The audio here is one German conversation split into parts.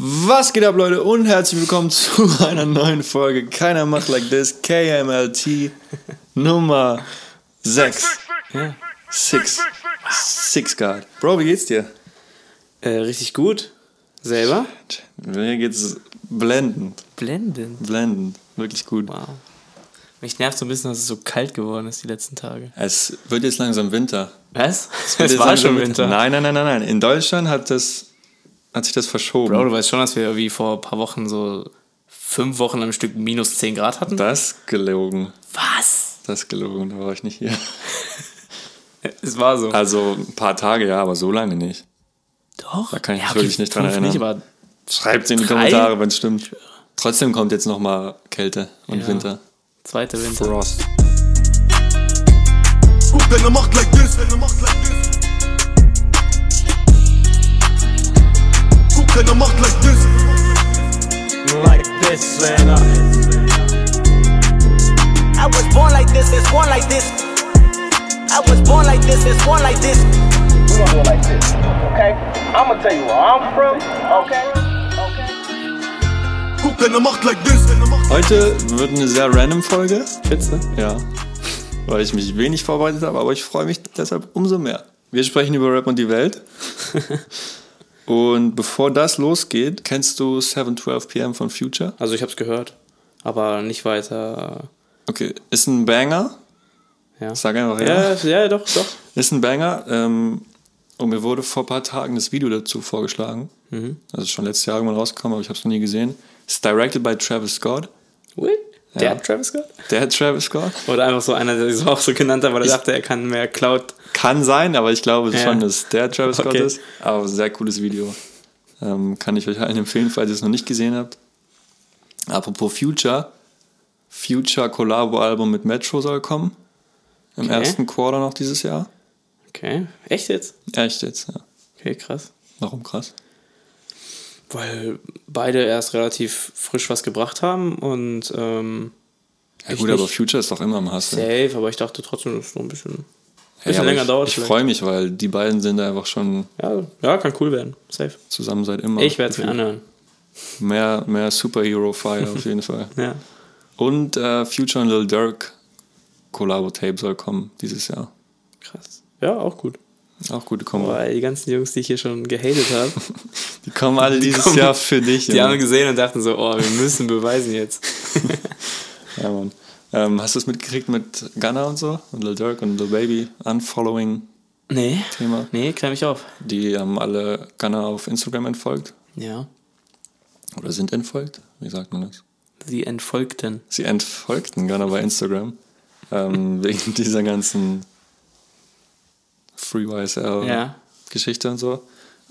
Was geht ab, Leute, und herzlich willkommen zu einer neuen Folge Keiner macht like this, KMLT Nummer 6. Ja. Six. Six God. Bro, wie geht's dir? Äh, richtig gut. Selber? Mir geht's blendend. Blendend. Blendend. Wirklich gut. Wow. Mich nervt so ein bisschen, dass es so kalt geworden ist die letzten Tage. Es wird jetzt langsam Winter. Was? Es jetzt war schon Winter. Nein, nein, nein, nein, nein. In Deutschland hat, das, hat sich das verschoben. Bro, du weißt schon, dass wir wie vor ein paar Wochen so fünf Wochen am Stück minus 10 Grad hatten? Das gelogen. Was? Das gelogen, da war ich nicht hier. Es war so. Also ein paar Tage, ja, aber so lange nicht. Doch. Da kann ich mich wirklich nicht dran erinnern. Nicht, aber Schreibt in die Drei? Kommentare, wenn es stimmt. Trotzdem kommt jetzt nochmal Kälte und Ja. Winter. zweite Winter. Frost. Who gonna mock like this? Gonna mock like this? Gonna mock like this? like this, man. I was born like this, it's born like this. I was born like this, it's born like this. We gonna do it like this, okay? I'm gonna tell you where I'm from, okay? Like this? Heute wird eine sehr random Folge. Spitze. Ja. Weil ich mich wenig vorbereitet habe, aber ich freue mich deshalb umso mehr. Wir sprechen über Rap und die Welt. und bevor das losgeht, kennst du 712 PM von Future? Also ich hab's gehört, aber nicht weiter. Okay, ist ein Banger. Ja. Sag einfach Ja, ja. ja, doch, doch. Ist ein Banger. Ähm, und mir wurde vor ein paar Tagen das Video dazu vorgeschlagen. Mhm. Also ist schon letztes Jahr irgendwann rausgekommen, aber ich habe es noch nie gesehen. Ist directed by Travis Scott. Wait, der Ja. hat Travis Scott? Der hat Travis Scott. Oder einfach so einer, der sich auch so genannt hat, weil er Ich- dachte, er kann mehr Cloud. Kann sein, aber ich glaube Ja. schon, dass der Travis Scott Okay. ist. Aber sehr cooles Video. Ähm, kann ich euch allen empfehlen, falls ihr es noch nicht gesehen habt. Apropos Future. Future Collabo-Album mit Metro soll kommen. Im Okay. ersten Quarter noch dieses Jahr. Okay, echt jetzt? Echt jetzt, ja. Okay, krass. Warum krass? Weil beide erst relativ frisch was gebracht haben und ähm, Ja gut, aber. Future ist doch immer im Hustle. safe, aber ich dachte trotzdem, dass es noch ein bisschen, Hey, bisschen aber länger ich, dauert. Ich freue mich, weil die beiden sind einfach schon Ja, ja, kann cool werden. Safe. zusammen seit immer. Ich werde es mir anhören. Mehr, mehr Superhero-Fire auf jeden Fall. Ja. Und äh, Future und Lil Durk Collabo-Tape soll kommen dieses Jahr. Krass. Ja, auch gut. Auch gute Kombo. Weil die ganzen Jungs, die ich hier schon gehatet habe, Die kommen alle dieses kommen- Jahr für dich. die Junge. haben gesehen und dachten so, oh, wir müssen beweisen jetzt. Ja, Mann. Ähm, hast du es mitgekriegt mit Gunna und so? Und Lil Durk und Lil Baby? Unfollowing Nee. Thema. Nee, klär mich auf. Die haben alle Gunna auf Instagram entfolgt. Ja. Oder sind entfolgt? Wie sagt man das? Sie entfolgten. Sie entfolgten Gunna bei Instagram. Ähm, wegen dieser ganzen Free YSL Ja. Und so.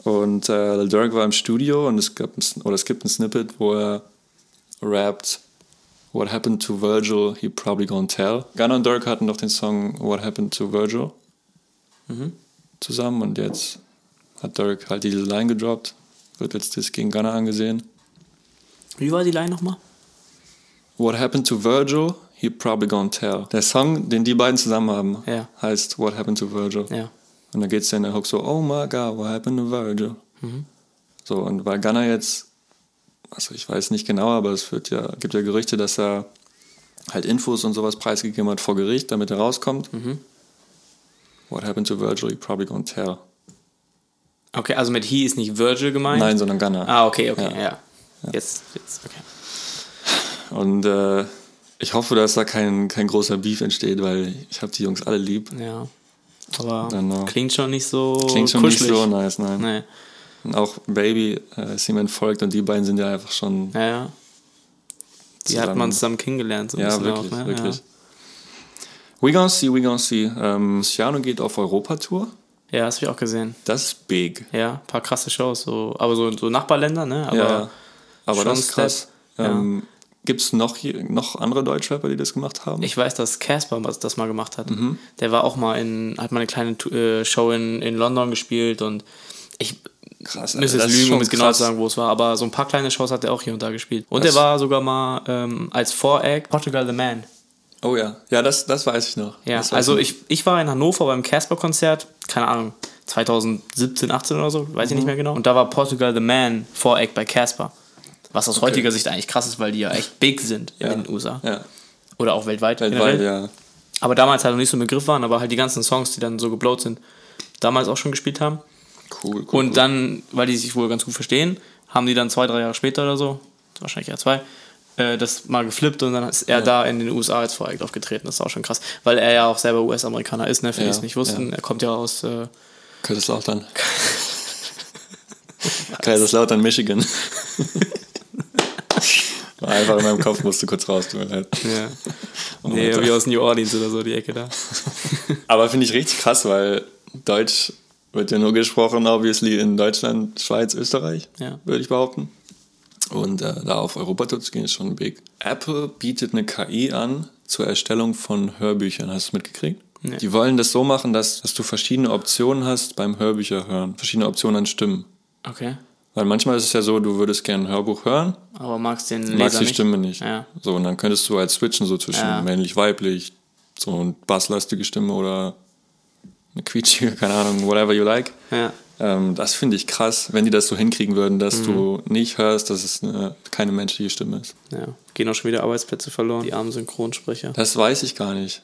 Und äh, Lil Durk war im Studio und es, gab ein, oder es gibt ein Snippet, wo er rappt What happened to Virgil, he probably gonna tell. Gunna und Dirk hatten doch den Song What happened to Virgil zusammen und jetzt hat Dirk halt diese Line gedroppt, wird jetzt das gegen Gunna angesehen. Wie war die Line nochmal? What happened to Virgil, he probably gonna tell. Der Song, den die beiden zusammen haben, Ja. heißt What happened to Virgil. Ja. Und dann geht es ja in der Hook so, oh my god, what happened to Virgil? So, und weil Gunner jetzt, also ich weiß nicht genau, aber es wird ja, gibt ja Gerüchte, dass er halt Infos und sowas preisgegeben hat vor Gericht, damit er rauskommt. What happened to Virgil, you probably gonna tell. Okay, also mit he ist nicht Virgil gemeint? Nein, sondern Gunner. Ah, okay, okay, Ja. ja. Jetzt, jetzt, okay. Und äh, ich hoffe, dass da kein, kein großer Beef entsteht, weil ich habe die Jungs alle lieb. Ja. Aber Genau. klingt schon nicht so Klingt schon kuschelig. nicht so nice, nein. Nee. Und auch Baby äh, ist ihm entfolgt und die beiden sind ja einfach schon Ja, ja. Die hat Zusammen. man zusammen kennengelernt. So ein Ja, bisschen wirklich, auch, ne? wirklich. We gonna see, we gonna see. Ähm, Ciano geht auf Europatour. Ja, ja das habe ich auch gesehen. Das ist big. Ja, ein paar krasse Shows. So, aber so, so Nachbarländer, ne? Aber ja, aber das ist krass. Ähm, Gibt es noch, noch andere Deutschrapper, die das gemacht haben? ich weiß, dass Casper das mal gemacht hat. Mhm. Der war auch mal in, hat mal eine kleine äh, Show in, in London gespielt und ich krass, müsste ist lügen, um es genau zu sagen, wo es war, aber so ein paar kleine Shows hat er auch hier und da gespielt. Und Das- er war sogar mal ähm, als Voract Portugal the Man. Oh ja, ja, das, das weiß ich noch. Ja, also ich, ich war in Hannover beim Casper-Konzert, keine Ahnung, 2017, 18 oder so, weiß ich nicht mehr genau. Und da war Portugal the Man Voreck bei Casper. Was aus heutiger Sicht eigentlich krass ist, weil die ja echt big sind in Ja. den USA. Ja, Oder auch weltweit. weltweit, generell. ja. Aber damals halt noch nicht so ein Begriff waren, aber halt die ganzen Songs, die dann so geblowt sind, damals auch schon gespielt haben. Cool, cool. Und dann, weil die sich wohl ganz gut verstehen, haben die dann zwei, drei Jahre später oder so, wahrscheinlich eher zwei, äh, das mal geflippt und dann ist er da in den USA als Voreck aufgetreten. Das ist auch schon krass. Weil er ja auch selber US-Amerikaner ist, ne, für die Ja, es nicht wussten. ja. Er kommt ja aus, äh, Kaiserslautern. Kaiserslautern, Michigan. War einfach in meinem Kopf, musste kurz raus, tut mir leid. ja. nee, wie aus New Orleans oder so, die Ecke da. Aber finde ich richtig krass, weil Deutsch wird ja nur gesprochen, obviously in Deutschland, Schweiz, Österreich, Ja. würde ich behaupten. Und äh, da auf Europatour zu gehen, ist schon big. Apple bietet eine KI an zur Erstellung von Hörbüchern. Hast du es mitgekriegt? Nee. Die wollen das so machen, dass, dass du verschiedene Optionen hast beim Hörbücher hören. Verschiedene Optionen an Stimmen. Okay. Weil manchmal ist es ja so, du würdest gerne ein Hörbuch hören, Aber magst den Leser magst die nicht? Stimme nicht. Ja. So, und dann könntest du halt switchen, so zwischen Ja. männlich, weiblich, so eine basslastige Stimme oder eine quietschige, keine Ahnung, whatever you like. Ja. Ähm, das finde ich krass, wenn die das so hinkriegen würden, dass Mhm. du nicht hörst, dass es eine, keine menschliche Stimme ist. ja. Gehen auch schon wieder Arbeitsplätze verloren, die armen Synchronsprecher. Das weiß ich gar nicht.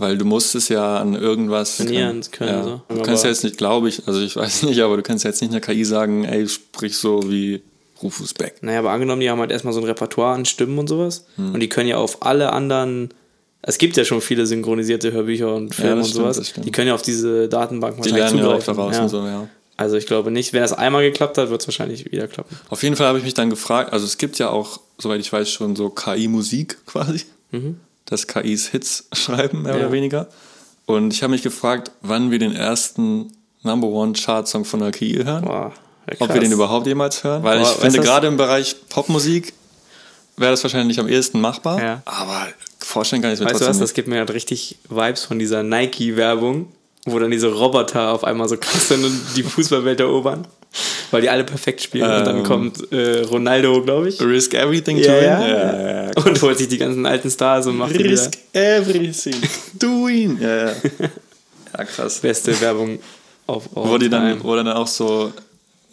Weil du musst es ja an irgendwas. Trainieren können, ja. so. Du kannst ja jetzt nicht, glaube ich, also ich weiß nicht, aber du kannst jetzt nicht einer KI sagen, ey, sprich so wie Rufus Beck. Naja, aber angenommen, die haben halt erstmal so ein Repertoire an Stimmen und sowas. Hm. Und die können ja auf alle anderen. Es gibt ja schon viele synchronisierte Hörbücher und Filme das und stimmt, sowas. Die können ja auf diese Datenbank Die lernen ja auch daraus ja. und so, ja. Also ich glaube nicht, wenn das einmal geklappt hat, wird es wahrscheinlich wieder klappen. Auf jeden Fall habe ich mich dann gefragt, also es gibt ja auch, soweit ich weiß, schon so KI-Musik quasi, dass KIs Hits schreiben, mehr. Ja. oder weniger. Und ich habe mich gefragt, wann wir den ersten Number One Chart-Song von einer KI hören. Boah, wär Ob wir den überhaupt jemals hören. Weil Boah, ich finde, du was? gerade im Bereich Popmusik wäre das wahrscheinlich am ehesten machbar. Ja. Aber vorstellen kann ich es mir Weißt du trotzdem was, das nicht. gibt mir halt richtig Vibes von dieser Nike-Werbung, wo dann diese Roboter auf einmal so krass sind und die Fußballwelt erobern. Weil die alle perfekt spielen. und dann Ähm. kommt äh, Ronaldo, glaube ich. Risk everything to Ja, win. ja, ja. Und holt sich die ganzen alten Stars und macht. Risk everything to win. Ja, ja. ja krass. Beste Werbung auf Wo, die dann, wo dann auch so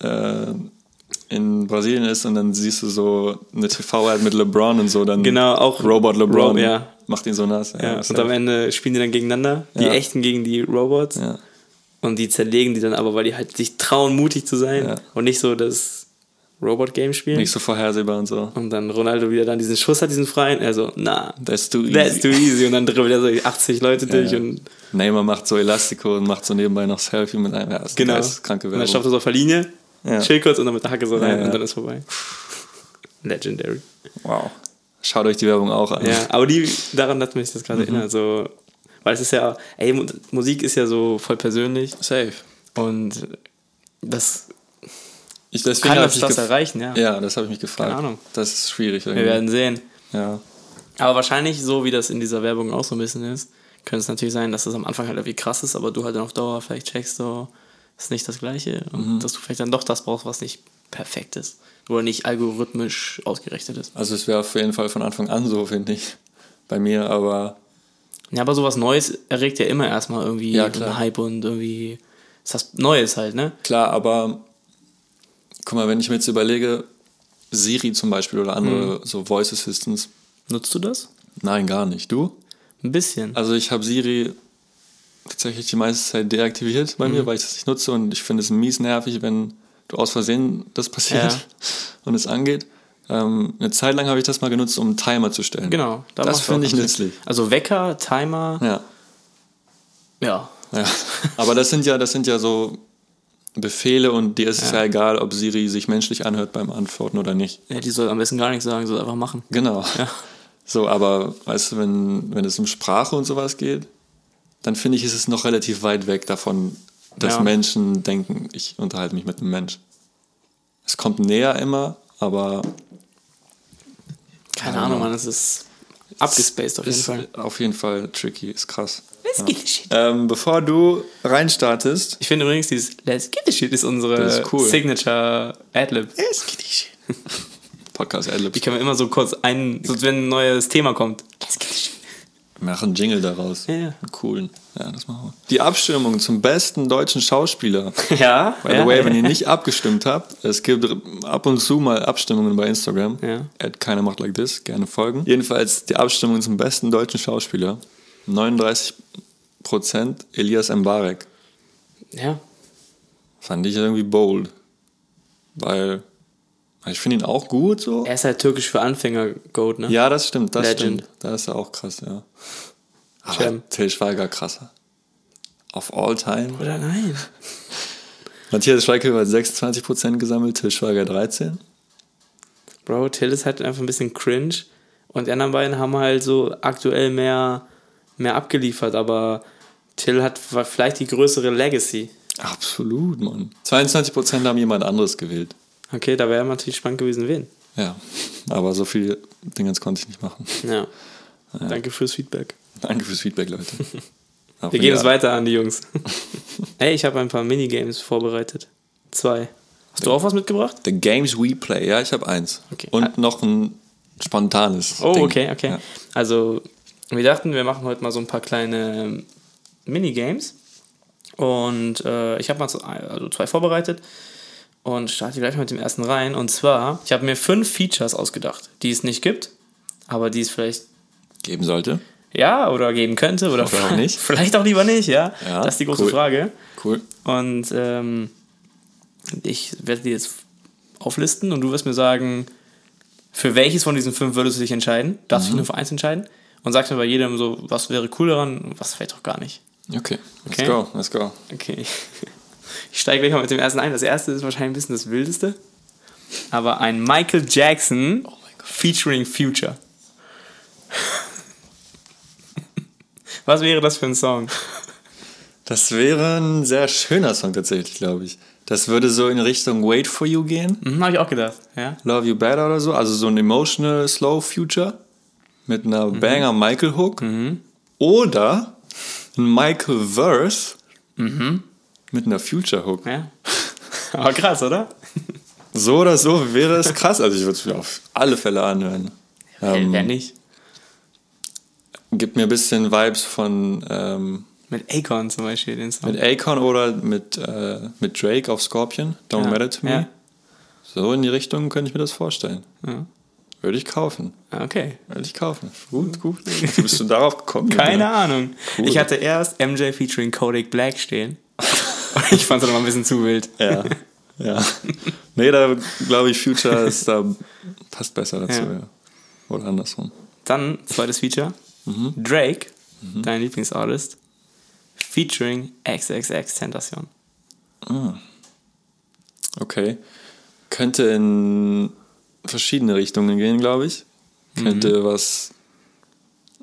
äh, in Brasilien ist und dann siehst du so eine TV-Ad mit LeBron und so, dann Genau, auch Robot LeBron Ro- ja. macht ihn so nass. Ja, und am Ende spielen die dann gegeneinander, die echten gegen die Robots. ja. Und die zerlegen die dann aber, weil die halt sich trauen, mutig zu sein Ja. und nicht so das Robot-Game spielen. nicht so vorhersehbar und so. Und dann Ronaldo wieder dann diesen Schuss hat, diesen freien. Also, na, That's too easy. that's too easy. Und dann dribbelt er so 80 Leute durch Ja. und Neymar macht so Elastico und macht so nebenbei noch Selfie mit einem. Ja, das ist genau. eine kranke und dann Werbung. stoppt er so auf der Linie, Ja. chill kurz und dann mit der Hacke so rein und dann ist vorbei. Legendary. Wow. Schaut euch die Werbung auch an. Ja, aber die, daran hat mich das gerade Mhm. erinnert. So, weil es ist ja, ey, Mu- Musik ist ja so voll persönlich Safe. und das Ich, deswegen kann hab das erreichen, ja. Ja, das habe ich mich gefragt. Keine Ahnung. Das ist schwierig. Wir irgendwie. werden sehen. Ja. Aber wahrscheinlich, so wie das in dieser Werbung auch so ein bisschen ist, könnte es natürlich sein, dass das am Anfang halt irgendwie krass ist, aber du halt dann auf Dauer vielleicht checkst, so, ist nicht das Gleiche und Mhm. dass du vielleicht dann doch das brauchst, was nicht perfekt ist oder nicht algorithmisch ausgerechnet ist. Also es wäre auf jeden Fall von Anfang an so, finde ich. Bei mir, aber Ja, aber sowas Neues erregt ja immer erstmal irgendwie Ja, einen. Hype und irgendwie ist das Neues halt, ne? klar, aber guck mal, wenn ich mir jetzt überlege, Siri zum Beispiel oder andere so Voice Assistants, Nutzt du das? nein, gar nicht. Du? Ein bisschen. Also ich habe Siri tatsächlich die meiste Zeit deaktiviert bei mir, weil ich das nicht nutze und ich finde es mies nervig, wenn du aus Versehen das passiert Ja. und es angeht. Ähm, eine Zeit lang habe ich das mal genutzt, um einen Timer zu stellen. genau. da das finde ich nützlich. Also Wecker, Timer, Ja. ja. Ja, aber das sind ja, das sind ja so Befehle und dir ist es ja egal, ob Siri sich menschlich anhört beim Antworten oder nicht. ja. Die soll am besten gar nichts sagen, soll einfach machen. Genau. Ja. So, aber weißt du, wenn, wenn es um Sprache und sowas geht, dann finde ich, ist es noch relativ weit weg davon, dass Ja. Menschen denken, ich unterhalte mich mit einem Mensch. Es kommt näher immer, aber Keine Ahnung, Mann, es ist abgespaced auf jeden ist Fall. auf jeden Fall tricky, ist krass. Let's get the shit. Ähm, bevor du reinstartest, Ich finde übrigens, dieses Let's get the shit ist unsere Das ist cool. Signature Adlib. Podcast Adlibs. Die können wir immer so kurz ein, so wenn ein neues Thema kommt. Let's get the shit. Mach einen Jingle daraus. Ja, ja. Einen coolen. Ja, das machen wir. Die Abstimmung zum besten deutschen Schauspieler. Ja, By the way, wenn ihr nicht abgestimmt habt, es gibt ab und zu mal Abstimmungen bei Instagram. Ja. At keiner macht like this, gerne folgen. Jedenfalls die Abstimmung zum besten deutschen Schauspieler. 39% Elias Mbarek. Ja, Fand ich irgendwie bold. Weil ich finde ihn auch gut so. er ist halt türkisch für Anfänger, Goat, ne? Ja, das stimmt, das Legend. stimmt. Da ist er auch krass, ja. Aber Cem. Till Schweiger krasser. Auf all time. Oder nein? Matthias Schweighöfer hat 26% gesammelt, Till Schweiger 13. Bro, Till ist halt einfach ein bisschen cringe. Und die anderen beiden haben halt so aktuell mehr, mehr abgeliefert, aber Till hat vielleicht die größere Legacy. Absolut, Mann. 22% haben jemand anderes gewählt. Okay, da wäre natürlich spannend gewesen, wen. Ja, aber so viel Dingens konnte ich nicht machen. Ja. Danke fürs Feedback. Danke fürs Feedback, Leute. Wir geben es weiter an die Jungs. Ey, ich habe ein paar Minigames vorbereitet. Zwei. Hast du auch was mitgebracht? The Games We Play, ja, ich habe eins. Okay. Und noch ein spontanes. Oh, Ding. okay, okay. Ja. Also, wir dachten, wir machen heute mal so ein paar kleine Minigames. Und äh, ich habe mal so, also zwei vorbereitet und starte gleich mal mit dem ersten rein. Und zwar, ich habe mir fünf Features ausgedacht, die es nicht gibt, aber die es vielleicht Geben sollte. ja oder geben könnte oder, Oder auch nicht. vielleicht auch lieber nicht, ja. Ja, das ist die große cool. Frage. Cool. Und ähm, ich werde die jetzt auflisten und du wirst mir sagen, für welches von diesen fünf würdest du dich entscheiden? Darfst Mhm. dich nur für eins entscheiden? Und sagst mir bei jedem so, was wäre cool daran und was vielleicht auch gar nicht. Okay, let's Okay. go, let's go. Okay. Ich steige gleich mal mit dem ersten ein. Das erste ist wahrscheinlich ein bisschen das wildeste. Aber ein Michael Jackson Oh featuring Future. Was wäre das für ein Song? Das wäre ein sehr schöner Song tatsächlich, glaube ich. Das würde so in Richtung Wait for You gehen. Hm, habe ich auch gedacht. Ja. Love You Better oder so. Also so ein emotional Slow Future mit einer Mhm. Banger Michael Hook. Oder ein Michael Verse mit einer Future Hook. ja. Aber krass, oder? So oder so wäre es krass. Also ich würde es mir auf alle Fälle anhören. Ähm, Wer nicht? gibt mir ein bisschen Vibes von ähm, Mit Akon zum Beispiel, den Song. mit Akon oder mit, äh, mit Drake auf Scorpion. Don't Ja. Matter to Me. Ja. So in die Richtung könnte ich mir das vorstellen. Ja. Würde ich kaufen. Ah, Okay. Würde ich kaufen. Gut, gut. Wie bist du darauf gekommen? Keine? Ahnung. Cool. Ich hatte erst MJ featuring Kodak Black stehen. ich fand es aber ein bisschen zu wild. Ja. ja. Nee, da glaube ich, Future ist da passt besser dazu, Ja. ja. Oder andersrum. Dann, zweites Feature. Mhm. Drake, dein Lieblingsartist, featuring XXX Tentacion. Okay. Könnte in verschiedene Richtungen gehen, glaube ich. Mhm. Könnte was,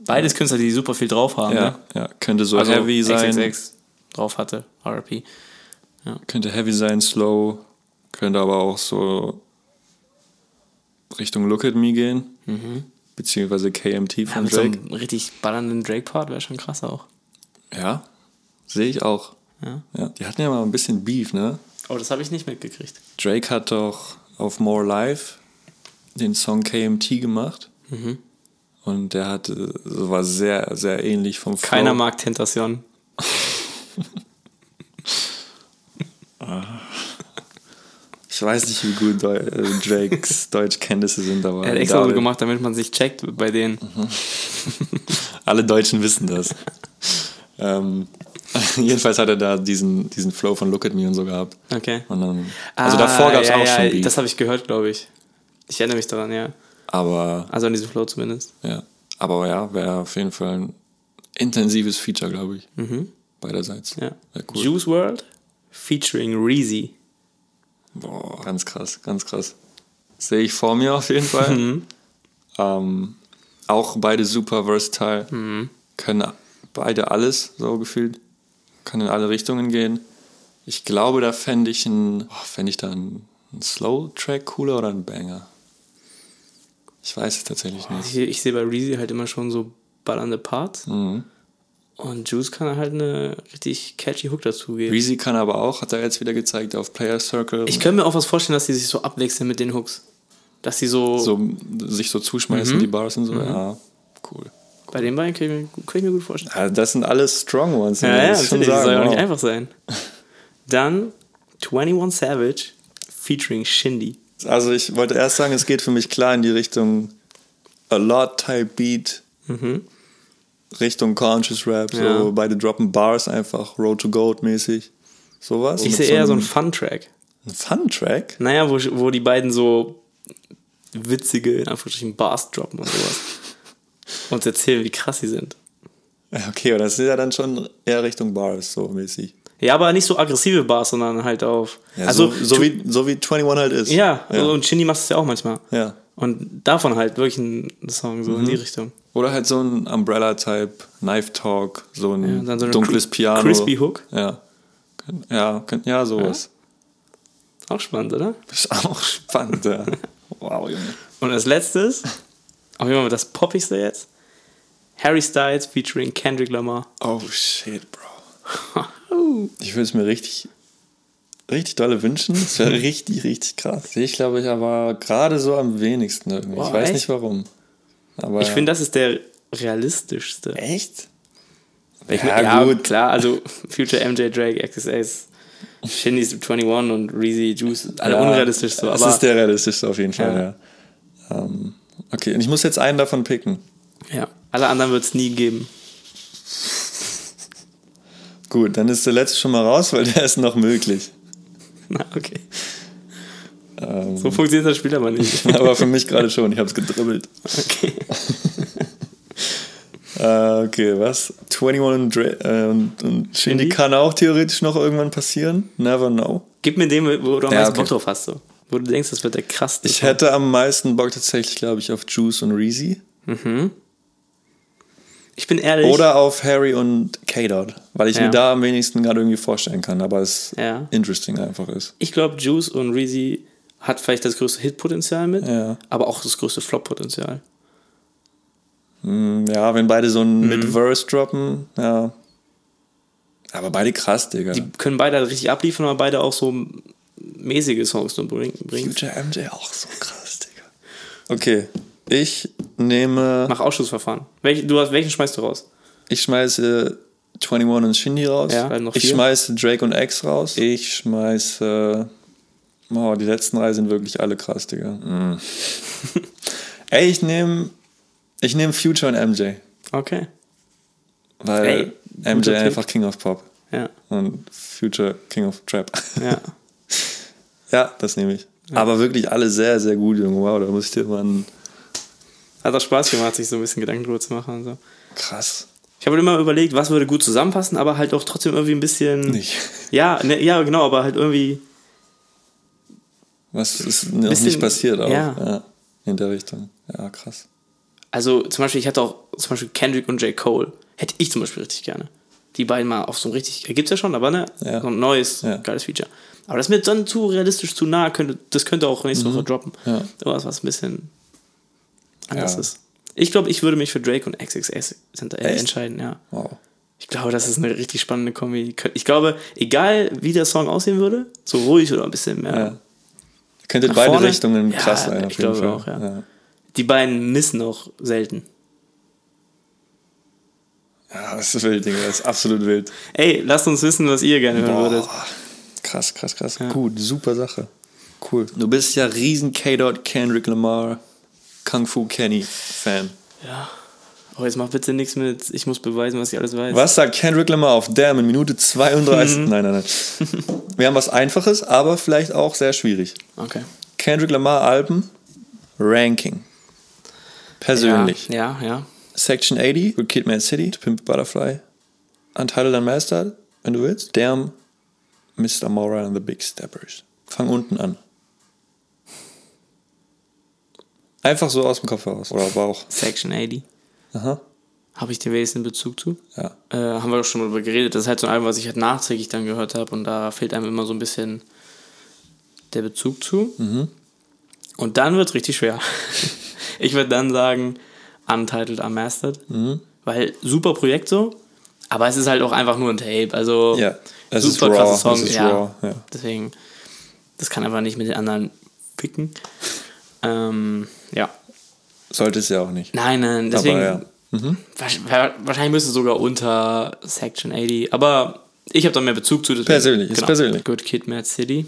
Beides Künstler, die super viel drauf haben. ja, ne? ja, könnte so Also heavy sein. XXX drauf hatte, RP. Könnte heavy sein, slow. Könnte aber auch so Richtung Look at Me gehen. Beziehungsweise KMT Ja, von so Drake. einem richtig ballernden Drake-Part wäre schon krass auch. Ja, sehe ich auch. Ja. Ja, die hatten ja mal ein bisschen Beef, ne? Oh, das habe ich nicht mitgekriegt. Drake hat doch auf More Life den Song KMT gemacht. Mhm. Und der hatte, so war sehr, sehr ähnlich vom Flow. Keiner mag Tentacion. Ich weiß nicht, wie gut Deu äh, Drakes Deutschkenntnisse sind, aber Er hat extra so gemacht, damit man sich checkt bei denen. alle Deutschen wissen das. ähm, jedenfalls hat er da diesen, diesen Flow von Look at Me und so gehabt. Okay. Dann, also davor gab es Ah, ja, auch ja, schon Beef. Das habe ich gehört, glaube ich. Ich erinnere mich daran, ja. aber Also an diesem Flow zumindest. ja, aber ja, wäre auf jeden Fall ein intensives Feature, glaube ich. Beiderseits. Mhm. Ja. Wär cool. Juice World featuring Reezy. Boah, ganz krass, ganz krass. Sehe ich vor mir auf jeden Fall. Mhm. ähm, auch beide super versatile. Mhm. Können beide alles, so gefühlt. Kann in alle Richtungen gehen. Ich glaube, da fände ich ein, oh, fände ich da einen, einen Slow-Track cooler oder einen Banger? Ich weiß es tatsächlich nicht. Ich, ich sehe bei Reezy halt immer schon so ballernde Parts. Mhm. Und Juice kann halt eine richtig catchy Hook dazugeben. Reezy kann aber auch, hat er jetzt wieder gezeigt, auf Player Circle. Ich könnte mir auch was vorstellen, dass die sich so abwechseln mit den Hooks. Dass die so, so, sich so zuschmeißen, Mhm. die Bars und so. Ja, cool. Bei den beiden kann ich mir, kann ich mir gut vorstellen. Ja, das sind alles Strong Ones. Ja, ja, schon natürlich. Das soll ja auch nicht einfach sein. Dann 21 Savage featuring Shindy. Also ich wollte erst sagen, es geht für mich klar in die Richtung a lot type Beat, Richtung Conscious Rap, so Mhm. Ja. beide droppen Bars einfach Road to Gold mäßig, sowas. Ich sehe eher so ein einen Fun-Track. ein Fun Track. Naja, wo, wo die beiden so witzige, in Anführungsstrichen, Bars droppen und sowas. und uns erzählen, wie krass sie sind. Okay, aber das ist ja dann schon eher Richtung Bars so mäßig. Ja, aber nicht so aggressive Bars, sondern halt auf. Ja, also, so, so, wie, so wie 21 halt ist. ja, ja. und Shindy macht es ja auch manchmal. ja. Und davon halt wirklich ein Song, so Mhm. in die Richtung. Oder halt so ein Umbrella-Type, Knife Talk, so ein Ja, dann so dunkles cri- Piano. crispy Hook. Ja. Ja, könnt- ja sowas. Auch spannend, oder? Ist auch spannend, ja. Wow, Junge. Und als letztes, auf jeden Fall das Poppigste jetzt, Harry Styles featuring Kendrick Lamar. Oh shit, Bro. Ich würde es mir richtig, richtig dolle wünschen. Es wäre richtig, richtig krass. Ich glaube, ich aber gerade so am wenigsten irgendwie. Boah, ich weiß echt? nicht warum. Aber Ich finde, das ist der realistischste. Echt? Ich Ja, mein, ja, gut. klar, also Future MJ Drake, XSAs, Shindy's 21 und Reezy, Juice, alle Ja, unrealistisch so. Das Aber ist der realistischste auf jeden Fall, Ja. ja. Ähm, okay, und ich muss jetzt einen davon picken. ja, alle anderen wird es nie geben. Gut, dann ist der letzte schon mal raus, weil der ist noch möglich. Na, okay. Ähm, So funktioniert das Spiel aber nicht. aber für mich gerade schon, ich habe es gedribbelt. Okay. Äh, okay, was? 21 und, Dre äh, und, und Shindy kann auch theoretisch noch irgendwann passieren. Never know. Gib mir den, wo du am Ja, meisten okay. Bock drauf hast. So. Wo du denkst, das wird der krasseste. Ich hätte am meisten Bock tatsächlich, glaube ich, auf Juice und Reezy. ich bin ehrlich. Oder auf Harry und K-Dot, weil ich Ja. mir da am wenigsten gerade irgendwie vorstellen kann, aber es Ja. interesting einfach ist. Ich glaube, Juice und Reezy hat vielleicht das größte Hitpotenzial mit, Ja. aber auch das größte Flop-Potenzial. Mm, Ja, wenn beide so ein Mid-Verse droppen, ja. Aber beide krass, Digga. Die können beide halt richtig abliefern, aber beide auch so mäßige Songs nur bringen. Future MJ auch so krass, Digga. Okay, ich nehme, Mach Ausschussverfahren. Welch, du hast, welchen schmeißt du raus? ich schmeiße 21 und Shindy raus. Ja, ich schmeiße Drake und X raus. Ich schmeiße, oh, die letzten drei sind wirklich alle krass, Digga. Mm. Ey, ich nehme, ich nehme Future und MJ, Okay. weil Ey, MJ einfach King of Pop Ja. und Future King of Trap. Ja. Ja, das nehme ich. Aber wirklich alle sehr, sehr gut, Junge. Wow, da muss ich dir mal einen Hat auch Spaß gemacht, sich so ein bisschen Gedanken drüber zu machen und so. krass. Ich habe immer überlegt, was würde gut zusammenpassen, aber halt auch trotzdem irgendwie ein bisschen. Nicht. Ja, ne, ja, genau, aber halt irgendwie. Was ist noch Bisschen- nicht passiert auch. ja. Ja. In der Richtung. Ja, krass. Also zum Beispiel, ich hatte auch zum Beispiel Kendrick und J. Cole. Hätte ich zum Beispiel richtig gerne. Die beiden mal auf so ein richtig. Gibt's ja schon, aber ne? Ja. So ein neues, Ja. geiles Feature. Aber das ist mir dann zu realistisch, zu nah. Könnte, das könnte auch nächste Woche droppen. Mhm. Ja. Irgendwas, was ein bisschen anders Ja. ist. Ich glaube, ich würde mich für Drake und XXS äh, entscheiden, ja. Wow. Ich glaube, das ist eine richtig spannende Kombi. Ich glaube, egal wie der Song aussehen würde, so ruhig oder ein bisschen mehr. Ja. Könnte Nach beide vorne? Richtungen Ja, krass sein, auf ich jeden glaube Fall. auch, ja. Die beiden missen auch selten. Ja, das ist wild, Digga. Das ist absolut wild. Ey, lasst uns wissen, was ihr gerne hören würdet. Krass, krass, krass. Gut, super Sache. Cool. Du bist ja riesen K-Dot, Kendrick Lamar, Kung Fu Kenny Fan. Ja. Oh, jetzt mach bitte nichts mit, ich muss beweisen, was ich alles weiß. Was sagt Kendrick Lamar auf Damn in Minute 32? Nein, nein, nein. Wir haben was Einfaches, aber vielleicht auch sehr schwierig. Okay. Kendrick Lamar Alben, Ranking. Persönlich. Ja, ja. ja. Section 80, Good Kid, Mad City, To Pimp Butterfly, Untitled Unmastered, wenn du willst. Damn, Mr. Moral and the Big Steppers. Fang unten an. Einfach so aus dem Kopf heraus. Oder Bauch. Section 80. Aha. Habe ich den wenigsten Bezug zu? Ja. Äh, haben wir doch schon mal drüber geredet. Das ist halt so ein Album, was ich halt nachträglich dann gehört habe und da fehlt einem immer so ein bisschen der Bezug zu. Mhm. Und dann wird es richtig schwer. ich würde dann sagen, Untitled Unmastered. Mhm. Weil super Projekt so, aber es ist halt auch einfach nur ein Tape. Also Ja, es ist super raw, krasse Songs. ist ja. ja. Deswegen, das kann einfach nicht mit den anderen picken. Ähm, ja. Sollte es ja auch nicht. Nein, nein, deswegen Aber ja. Wahrsch- wa- Wahrscheinlich müsste es sogar unter Section 80, aber ich habe da mehr Bezug zu. deswegen- Persönlich, ist persönlich. Good Kid, Mad City.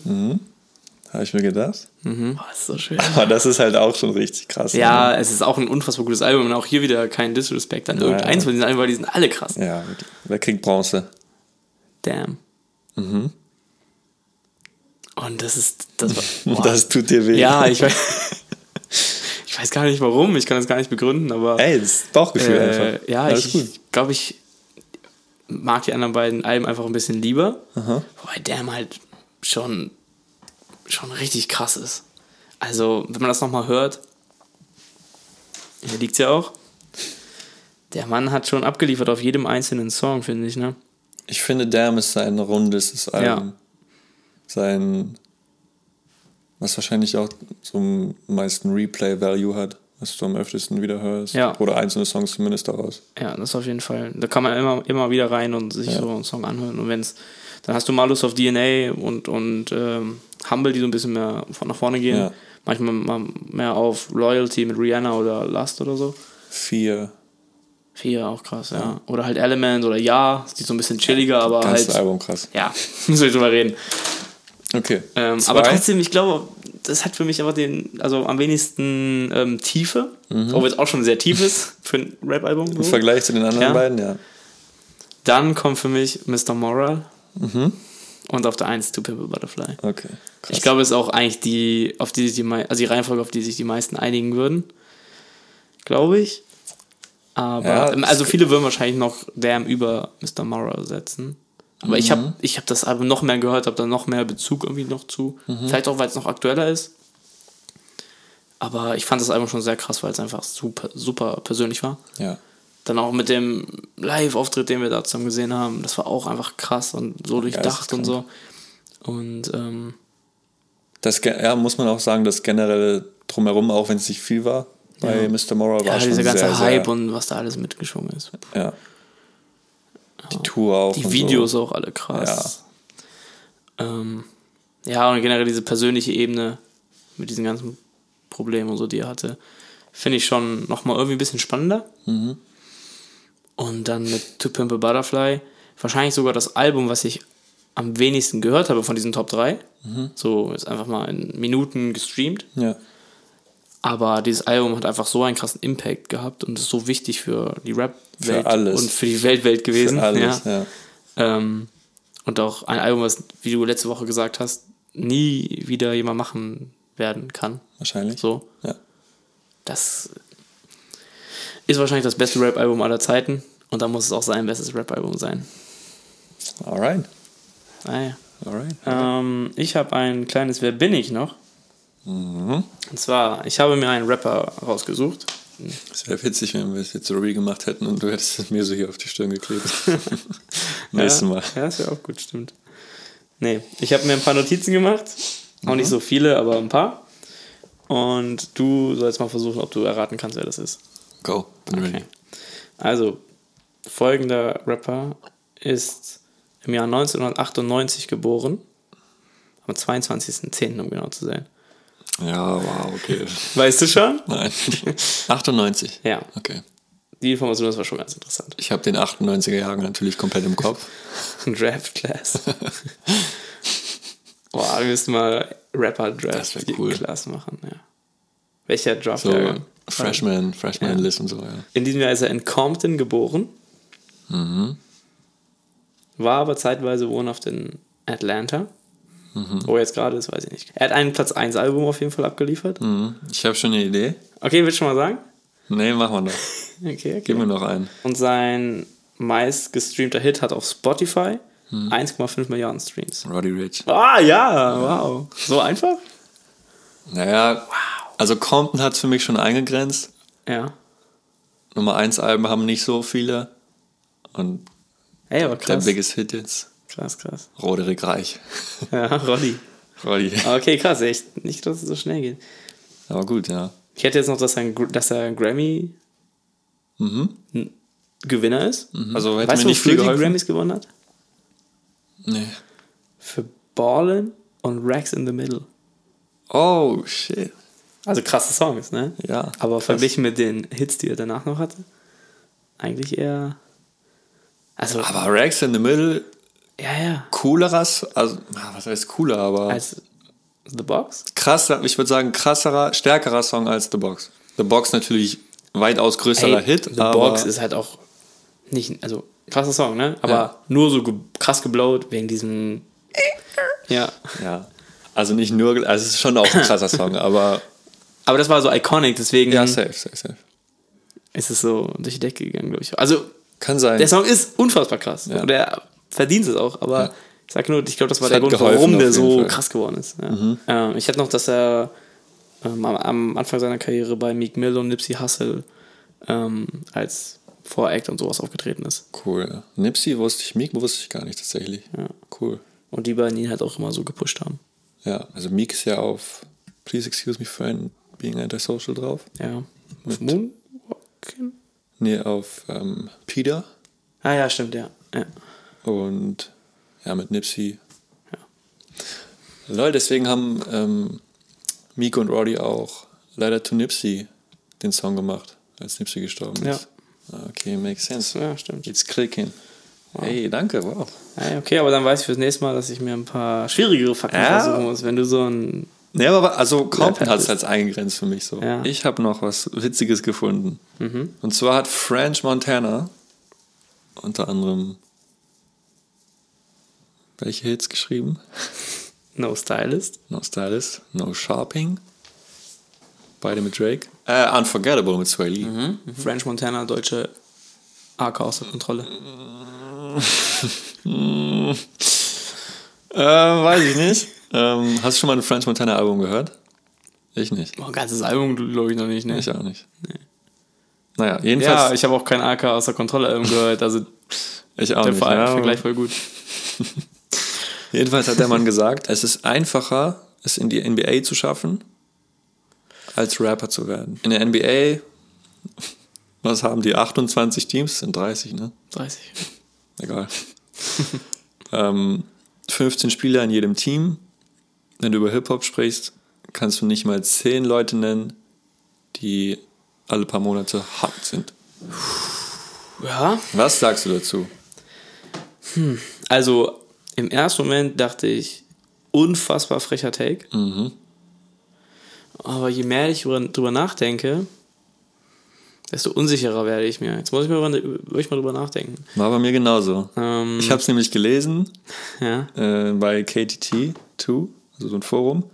Habe ich mir gedacht. Oh, ist so schön. Aber das ist halt auch schon richtig krass. Ja, es ist auch ein unfassbar gutes Album und auch hier wieder kein Disrespect an irgendeins von diesen Alben, weil die sind alle krass. Ne? Ja, wer kriegt Bronze? Damn. Mhm. Und das ist. Das, war. Das tut dir weh. Ja, ich weiß. ich weiß gar nicht warum, ich kann das gar nicht begründen, aber. Ey, das ist Bauchgefühl äh, einfach. ja, Alles ich glaube, ich mag die anderen beiden Alben einfach ein bisschen lieber. Wobei Damn halt schon, schon richtig krass ist. Also, wenn man das nochmal hört, hier liegt ja auch. Der Mann hat schon abgeliefert auf jedem einzelnen Song, finde ich, ne? Ich finde, Damn ist sein rundestes Album. Sein, was wahrscheinlich auch so am meisten Replay-Value hat, was du am öftesten wieder hörst. Ja. Oder einzelne Songs zumindest daraus. Ja, das auf jeden Fall. Da kann man immer, immer wieder rein und sich so einen Song anhören. Und wenn's, dann hast du Malus auf DNA und, und ähm, Humble, die so ein bisschen mehr von nach vorne gehen. Ja. Manchmal mal mehr auf Loyalty mit Rihanna oder Lust oder so. Vier. Vier auch krass, ja. Oder halt Element oder Ja, die so ein bisschen chilliger, aber Ganzes halt. Album krass. Ja, müssen wir drüber reden. Okay. Ähm, aber trotzdem, ich glaube, das hat für mich einfach den, also am wenigsten ähm, Tiefe, obwohl es auch schon sehr tief ist für ein Rap-Album. Im so. Vergleich zu den anderen Ja. beiden, ja. Dann kommt für mich Mr. Moral und auf der 1 To Pimp a Butterfly. Okay. Krass. Ich glaube, es ist auch eigentlich die, auf die sich die also die Reihenfolge, auf die sich die meisten einigen würden. Glaube ich. Aber, Ja, ähm, also viele würden wahrscheinlich noch Damn über Mr. Moral setzen. Aber ich habe ich hab das Album noch mehr gehört, habe da noch mehr Bezug irgendwie noch zu. Vielleicht auch, weil es noch aktueller ist. Aber ich fand das Album schon sehr krass, weil es einfach super, super persönlich war. ja. Dann auch mit dem Live-Auftritt, den wir da zusammen gesehen haben, das war auch einfach krass und so durchdacht und so. Und ähm, Das, ja, muss man auch sagen, das generelle Drumherum, auch wenn es nicht viel war, bei Ja. Mr. Moral war ja, schon dieser ganze sehr, Hype sehr, und was da alles mitgeschwungen ist. ja. Die Tour auch. Die Videos so. auch alle krass. Ja. Ähm, ja, und generell diese persönliche Ebene mit diesen ganzen Problemen und so, die er hatte, finde ich schon nochmal irgendwie ein bisschen spannender. Mhm. Und dann mit To Pimp a Butterfly, wahrscheinlich sogar das Album, was ich am wenigsten gehört habe von diesen Top 3. Mhm. So ist einfach mal in Minuten gestreamt. Ja. Aber dieses Album hat einfach so einen krassen Impact gehabt und ist so wichtig für die Rap-Welt und für die Weltwelt gewesen. Für alles, ja. ja. Ähm, und auch ein Album, was, wie du letzte Woche gesagt hast, nie wieder jemand machen werden kann. Wahrscheinlich. So. Ja. Das ist wahrscheinlich das beste Rap-Album aller Zeiten. Und da muss es auch sein bestes Rap-Album sein. Alright. Naja. Alright. Ähm, ich habe ein kleines Wer bin ich noch? Mhm. Und zwar, ich habe mir einen Rapper rausgesucht. Es wäre witzig, wenn wir es jetzt real gemacht hätten und du hättest es mir so hier auf die Stirn geklebt. Nächstes ja, Mal. Ja, ist ja auch gut, stimmt. Nee, ich habe mir ein paar Notizen gemacht. Auch nicht so viele, aber ein paar. Und du sollst mal versuchen, ob du erraten kannst, wer das ist. Go. Bin ready. Okay. Also, folgender Rapper ist im Jahr 1998 geboren. Am 22.10., um genau zu sein. Ja, wow, okay. Weißt du schon? Nein. 98. Ja. Okay. Die Information, das war schon ganz interessant. Ich habe den 98er Jahren natürlich komplett im Kopf. Draft Class. Boah, wir müssen mal Rapper Draft cool. Class machen, ja. Welcher Draft So Jahrgang? Freshman, Freshman Ja. List und so, ja. In diesem Jahr ist er in Compton geboren. Mhm. War aber zeitweise wohnhaft in Atlanta. Mhm. Wo er jetzt gerade ist, weiß ich nicht. Er hat ein Platz 1 Album auf jeden Fall abgeliefert. Mhm. Ich habe schon eine Idee. Okay, willst du schon mal sagen? Nee, machen wir noch. Okay, okay. Gib mir noch einen. Und sein meist gestreamter Hit hat auf Spotify Mhm. 1,5 Milliarden Streams. Roddy Rich. Ah, ja, wow. So einfach? Naja, also Compton hat es für mich schon eingegrenzt. Ja. Nummer 1 Alben haben nicht so viele. Und Ey, aber der krass. biggest Hit jetzt, Krass, krass. Roderick Reich. Ja, Roddy. Roddy. Okay, krass, echt. Nicht, dass es so schnell geht. Aber gut, ja. Ich hätte jetzt noch, dass er ein, dass er ein Grammy Mhm. Gewinner ist. Also hätte Weißt du, nicht viel geholfen. Grammys gewonnen hat? Nee. Für Ballin' und Racks in the Middle. Oh, shit. Also krasse Songs, ne? Ja. Aber krass. verglichen mit den Hits, die er danach noch hatte. eigentlich eher. Also, Aber Rex in the Middle, ja, ja. cooleres, also, na, was heißt cooler, aber Als The Box? krasser, ich würde sagen, krasserer, stärkerer Song als The Box. The Box natürlich weitaus größerer Hit, The Box ist halt auch nicht, also krasser Song, ne? Aber Ja. nur so ge krass geblowt wegen diesem. Ja. ja. Also nicht nur, also es ist schon auch ein krasser Song, aber Aber das war so iconic, deswegen ja, safe, safe, safe. ist es so durch die Decke gegangen, glaube ich. Also, Kann sein. der Song ist unfassbar krass. Ja. Und er verdient es auch, aber Ja. ich sag nur, ich glaube, das war Es der Grund, warum der so Fall. Mhm. krass geworden ist. Ja. Ähm, ich hätte noch, dass er ähm, am, am Anfang seiner Karriere bei Meek Mill und Nipsey Hussle ähm, als Voract und sowas aufgetreten ist. Cool. ja. Nipsey wusste ich, Meek wusste ich gar nicht tatsächlich. Ja. Cool. Und die beiden ihn halt auch immer so gepusht haben. Ja, also Meek ist ja auf Please Excuse Me Friend Being Antisocial drauf. Ja. Auf Moonwalking? Nee, auf ähm, Peter Ah ja, stimmt, ja. ja. Und ja, mit Nipsey. Lol, deswegen haben ähm, Meek und Roddy auch leider to Nipsey den Song gemacht, als Nipsey gestorben Ja. ist. Ah, Okay, makes sense. Ja, stimmt. It's clicking. Hey, danke, wow. Ja, okay, aber dann weiß ich fürs nächste Mal, dass ich mir ein paar schwierigere Fakten Ja. versuchen muss, wenn du so ein. Nee, aber also Compton Ja, hat es als eingegrenzt für mich so. Ja. Ich habe noch was Witziges gefunden. Und zwar hat French Montana unter anderem welche Hits geschrieben? No Stylist. No Stylist, No Sharping. Beide mit Drake. Äh, Unforgettable mit Sway Lee. French Montana, deutsche AK außer Kontrolle. Äh, weiß ich nicht. ähm, hast du schon mal ein French Montana Album gehört? Ich nicht. Ein ganzes Album glaube ich noch nicht, ne? Ich auch nicht. Naja, Ja, jedenfalls. ich habe auch kein AK außer Kontrolle Album gehört, also ich, auch der nicht. Ver ja, Vergleich voll gut. Jedenfalls hat der Mann gesagt, es ist einfacher, es in die NBA zu schaffen, als Rapper zu werden. In der NBA, was haben die? 28 Teams? Sind 30, ne? 30. Egal. ähm, 15 Spieler in jedem Team. Wenn du über Hip-Hop sprichst, kannst du nicht mal 10 Leute nennen, die alle paar Monate hart sind. Ja, Was sagst du dazu? also im ersten Moment dachte ich, unfassbar frecher Take. Mhm. Aber je mehr ich drüber, nachdenke, desto unsicherer werde ich mir. Jetzt muss ich mal, ich mal drüber nachdenken. War bei mir genauso. Ähm, Ich habe es nämlich gelesen ja. äh, bei KTT2, also so ein Forum,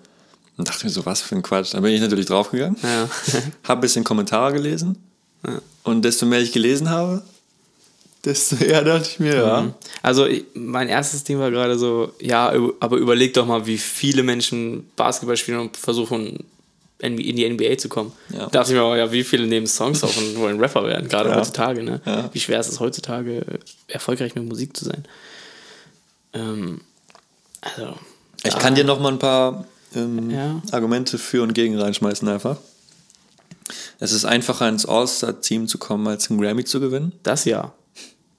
und dachte mir so, was für ein Quatsch. Da bin ich natürlich draufgegangen, Ja. habe ein bisschen Kommentare gelesen und desto mehr ich gelesen habe, desto eher dachte ich mir, ja, Also ich- mein erstes Ding war gerade so, ja, aber überleg doch mal, wie viele Menschen Basketball spielen und versuchen in die NBA zu kommen. Ja. Da dachte ich mir, auch, ja, wie viele nehmen Songs auf und wollen Rapper werden, gerade Ja. heutzutage, ne? Ja. Wie schwer ist es heutzutage, erfolgreich mit Musik zu sein? Ähm, also. Ich kann dir noch mal ein paar ähm. Argumente für und gegen reinschmeißen einfach. Es ist einfacher ins All-Star-Team zu kommen, als einen Grammy zu gewinnen. Das ja.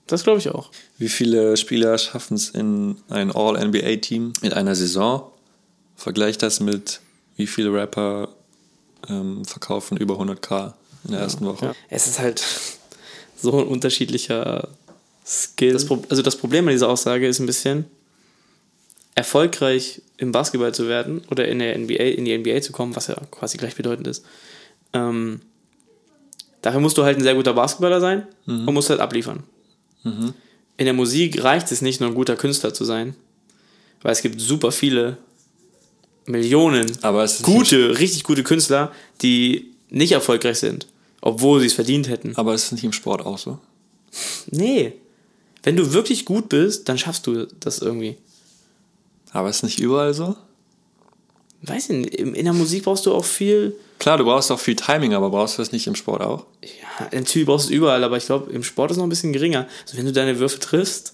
Das glaube ich auch. Wie viele Spieler schaffen es in ein All-NBA-Team in einer Saison? Vergleich das mit, wie viele Rapper ähm, verkaufen über 100k in der ersten Woche. Ja. Es ist halt so ein unterschiedlicher Skill. Das also das Problem an dieser Aussage ist ein bisschen, erfolgreich im Basketball zu werden oder in der NBA, in die NBA zu kommen, was ja quasi gleichbedeutend ist. Ähm, dafür musst du halt ein sehr guter Basketballer sein und musst halt abliefern. In der Musik reicht es nicht, nur ein guter Künstler zu sein, weil es gibt super viele Millionen Aber es ist gute, richtig gute Künstler, die nicht erfolgreich sind, obwohl sie es verdient hätten. Aber ist es nicht im Sport auch so? Nee. Wenn du wirklich gut bist, dann schaffst du das irgendwie. Aber ist nicht überall so? Weiß ich nicht, in der Musik brauchst du auch viel. Klar, du brauchst auch viel Timing, aber brauchst du das nicht im Sport auch? Ja, natürlich brauchst du es überall, aber ich glaube, im Sport ist es noch ein bisschen geringer. Also wenn du deine Würfe triffst,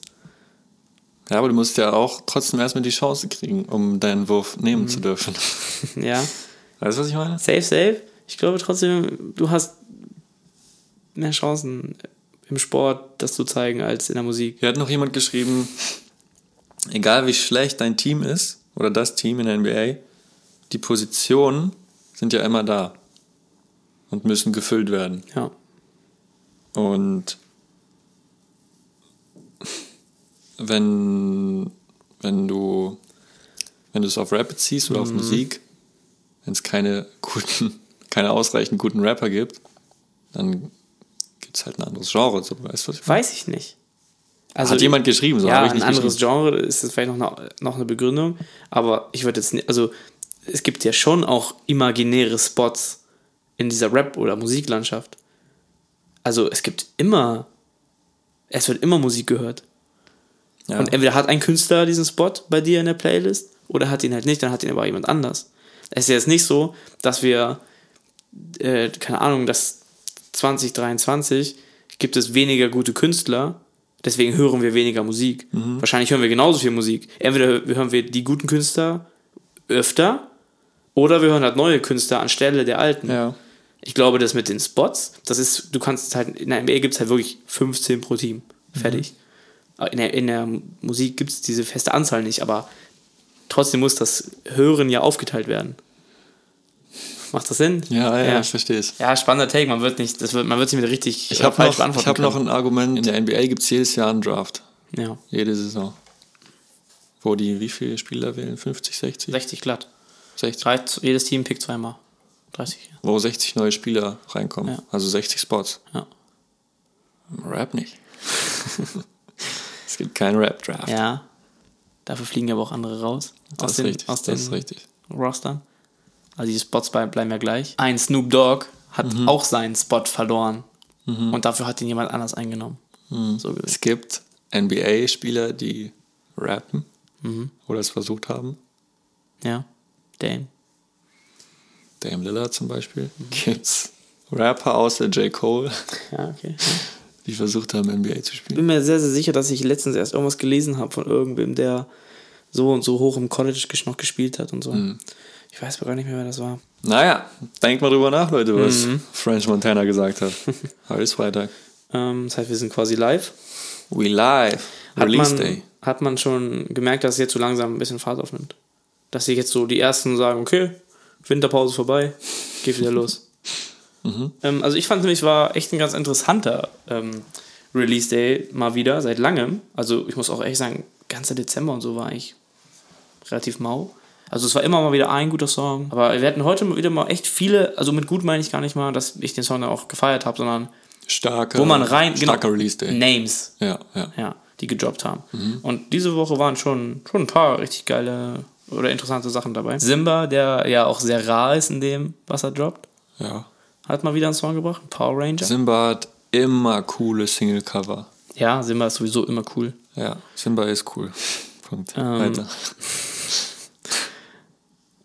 Ja, aber du musst ja auch trotzdem erstmal die Chance kriegen, um deinen Wurf nehmen zu dürfen. ja, Weißt du, was ich meine? safe, safe. Ich glaube trotzdem, du hast mehr Chancen im Sport, das zu zeigen, als in der Musik. Hier hat noch jemand geschrieben, egal wie schlecht dein Team ist oder das Team in der NBA, die Positionen sind ja immer da und müssen gefüllt werden. Ja. Und wenn, wenn du wenn du es auf Rap ziehst oder mhm. auf Musik, wenn es keine guten, keine ausreichend guten Rapper gibt, dann gibt es halt ein anderes Genre. So, weißt, was ich? Weiß ich nicht. Also, Hat jemand geschrieben, so ja, habe ich nicht Ein anderes Genre ist das vielleicht noch eine, noch eine Begründung, aber ich würde jetzt nicht, also es gibt ja schon auch imaginäre Spots in dieser Rap- oder Musiklandschaft. Also es gibt immer, es wird immer Musik gehört. Ja. Und entweder hat ein Künstler diesen Spot bei dir in der Playlist oder hat ihn halt nicht, dann hat ihn aber jemand anders. Es ist ja jetzt nicht so, dass wir, äh, keine Ahnung, dass 2023 gibt es weniger gute Künstler, deswegen hören wir weniger Musik. Wahrscheinlich hören wir genauso viel Musik. Entweder hören wir die guten Künstler öfter oder wir hören halt neue Künstler anstelle der alten. Ja. Ich glaube, das mit den Spots, das ist, du kannst halt, in der NBA gibt es halt wirklich 15 pro Team. Fertig. In, der, in der Musik gibt es diese feste Anzahl nicht, aber trotzdem muss das Hören ja aufgeteilt werden. Macht das Sinn? Ja, ja, ja. ich verstehe es. Ja, spannender Take, man wird nicht, das wird, man wird sich mit richtig Ich äh, habe falsch noch, ich beantworten hab noch können. ein Argument. In der NBA gibt es jedes Jahr einen Draft. Ja, Jede Saison. Wo die wie viele Spieler wählen? 50, 60? 60 glatt. 60. Drei, jedes Team pickt zweimal. 30. Wo 60 neue Spieler reinkommen. Ja. Also 60 Spots. Ja. Rap nicht. es gibt keinen Rap-Draft. Ja. Dafür fliegen ja aber auch andere raus. das aus ist den, richtig. Aus den das ist richtig. Rostern. Also die Spots bleiben ja gleich. Ein Snoop Dogg hat Mhm. auch seinen Spot verloren. Und dafür hat ihn jemand anders eingenommen. Mhm. So. Es gibt NBA-Spieler, die rappen Mhm. oder es versucht haben. Ja. Dame. Dame Lillard zum Beispiel. Mhm. Gibt's Rapper außer J. Cole, Ja, okay. die versucht haben, NBA zu Ich spielen. bin mir sehr, sehr sicher, dass ich letztens erst irgendwas gelesen habe von irgendwem, der so und so hoch im College noch gespielt hat und so. Mhm. Ich weiß aber gar nicht mehr, wer das war. Naja, denkt mal drüber nach, Leute, was Mhm. French Montana gesagt hat. Heute ist Freitag. Ähm, das heißt, wir sind quasi live. We live. Hat Release man, Day. hat man schon gemerkt, dass es jetzt so langsam ein bisschen Fahrt aufnimmt. Dass sich jetzt so die ersten sagen, okay, Winterpause vorbei, geht wieder los. Mhm. Ähm, also ich fand nämlich, war echt ein ganz interessanter ähm, Release Day mal wieder, seit langem. Also ich muss auch echt sagen, ganzer Dezember und so war eigentlich relativ mau. Also es war immer mal wieder ein guter Song. Aber wir hatten heute mal wieder mal echt viele, also mit gut meine ich gar nicht mal, dass ich den Song dann auch gefeiert habe, sondern Starker, wo man rein, starker Release Day. Names Ja, ja. ja, die gedroppt haben. Mhm. Und diese Woche waren schon, schon ein paar richtig geile oder interessante Sachen dabei. Simba, der ja auch sehr rar ist in dem, was er droppt, ja. hat mal wieder einen Song gebracht, Power Ranger. Simba hat immer coole Single-Cover. ja, Simba ist sowieso immer cool. Ja, Simba ist cool. Punkt. Ähm, Weiter.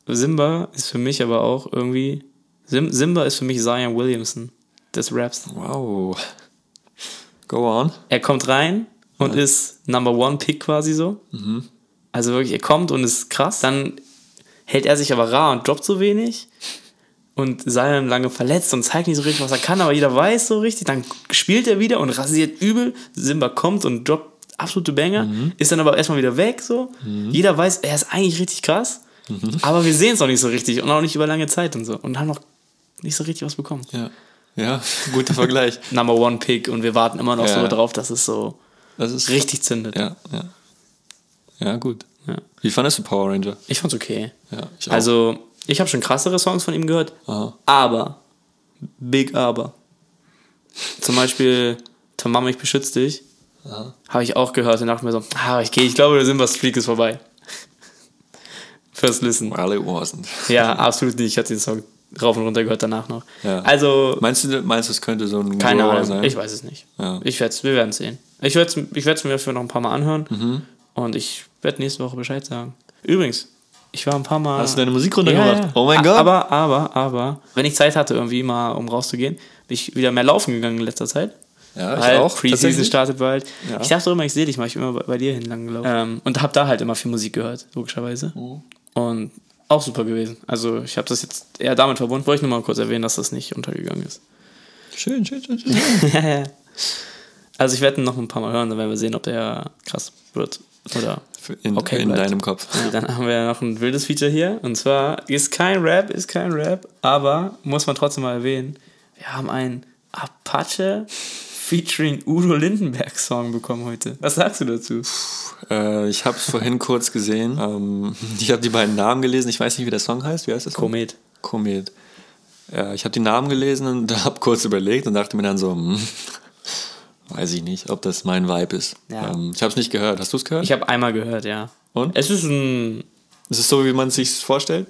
Simba ist für mich aber auch irgendwie, Sim, Simba ist für mich Zion Williamson des Raps. Wow. Go on. Er kommt rein und ist Number One Pick quasi so. Mhm. Also wirklich, er kommt und ist krass. Dann hält er sich aber rar und droppt so wenig. Und Zion lange verletzt und zeigt nicht so richtig, was er kann, aber jeder weiß so richtig. Dann spielt er wieder und rasiert übel. Simba kommt und droppt absolute Banger, Mhm. ist dann aber erstmal wieder weg so. Jeder weiß, er ist eigentlich richtig krass, Mhm. aber wir sehen es noch nicht so richtig und auch nicht über lange Zeit und so. Und haben noch nicht so richtig was bekommen. Ja. Ja, guter Vergleich. Number One Pick und wir warten immer noch Ja. so drauf, dass es so Das ist richtig zündet. Ja, ja. Ja, gut. Ja. Wie fandest du Power Ranger? Ich fand's okay. Ja, ich. Also, ich habe schon krassere Songs von ihm gehört, Aha. aber, big aber. Zum Beispiel Tamam, ich beschütze dich. Habe ich auch gehört und dachte mir so, ah, ich, gehe, ich glaube, der Simba Streak ist vorbei. First Listen. Well, it wasn't. Ja, absolut nicht. Ich hatte den Song rauf und runter gehört danach noch. Ja. Also, Meinst du, meinst du, es könnte so ein keine Ahnung. sein? Ich weiß es nicht. Ja. Ich werd's, wir werden es sehen. Ich werde es ich werd's mir dafür noch ein paar Mal anhören. Mhm. Und ich werde nächste Woche Bescheid sagen. Übrigens, ich war ein paar Mal. Hast du deine Musik runter Ja, gemacht? ja. Oh mein Gott. Aber, aber, aber, wenn ich Zeit hatte, irgendwie mal, um rauszugehen, bin ich wieder mehr laufen gegangen in letzter Zeit. ja, ich Weil auch. Preseason startet bald. Ja. Ich dachte immer, ich sehe dich mal. Ich bin immer bei, bei dir hinlang gelaufen. Ähm, und habe da halt immer viel Musik gehört, logischerweise. Mhm. Und auch super gewesen. Also ich habe das jetzt eher damit verbunden. Wollte ich nur mal kurz erwähnen, dass das nicht untergegangen ist. Schön, schön, schön, schön. also ich werde ihn noch ein paar Mal hören, dann werden wir sehen, ob der krass wird. Oder In, Okay, in deinem Kopf. Dann haben wir noch ein wildes Feature hier. Und zwar ist kein Rap, ist kein Rap, aber muss man trotzdem mal erwähnen. Wir haben einen Apache featuring Udo Lindenberg Song bekommen heute. Was sagst du dazu? Äh, ich habe es vorhin kurz gesehen. Ähm, ich habe die beiden Namen gelesen. Ich weiß nicht, wie der Song heißt. Wie heißt das? Komet. Komet. Ja, ich habe die Namen gelesen und habe kurz überlegt und dachte mir dann so, hm, weiß ich nicht, ob das mein Vibe ist. Ja. Ähm, ich habe es nicht gehört. Hast du es gehört? Ich habe einmal gehört, ja. Und? Es ist ein. Ist es so, wie man es sich vorstellt?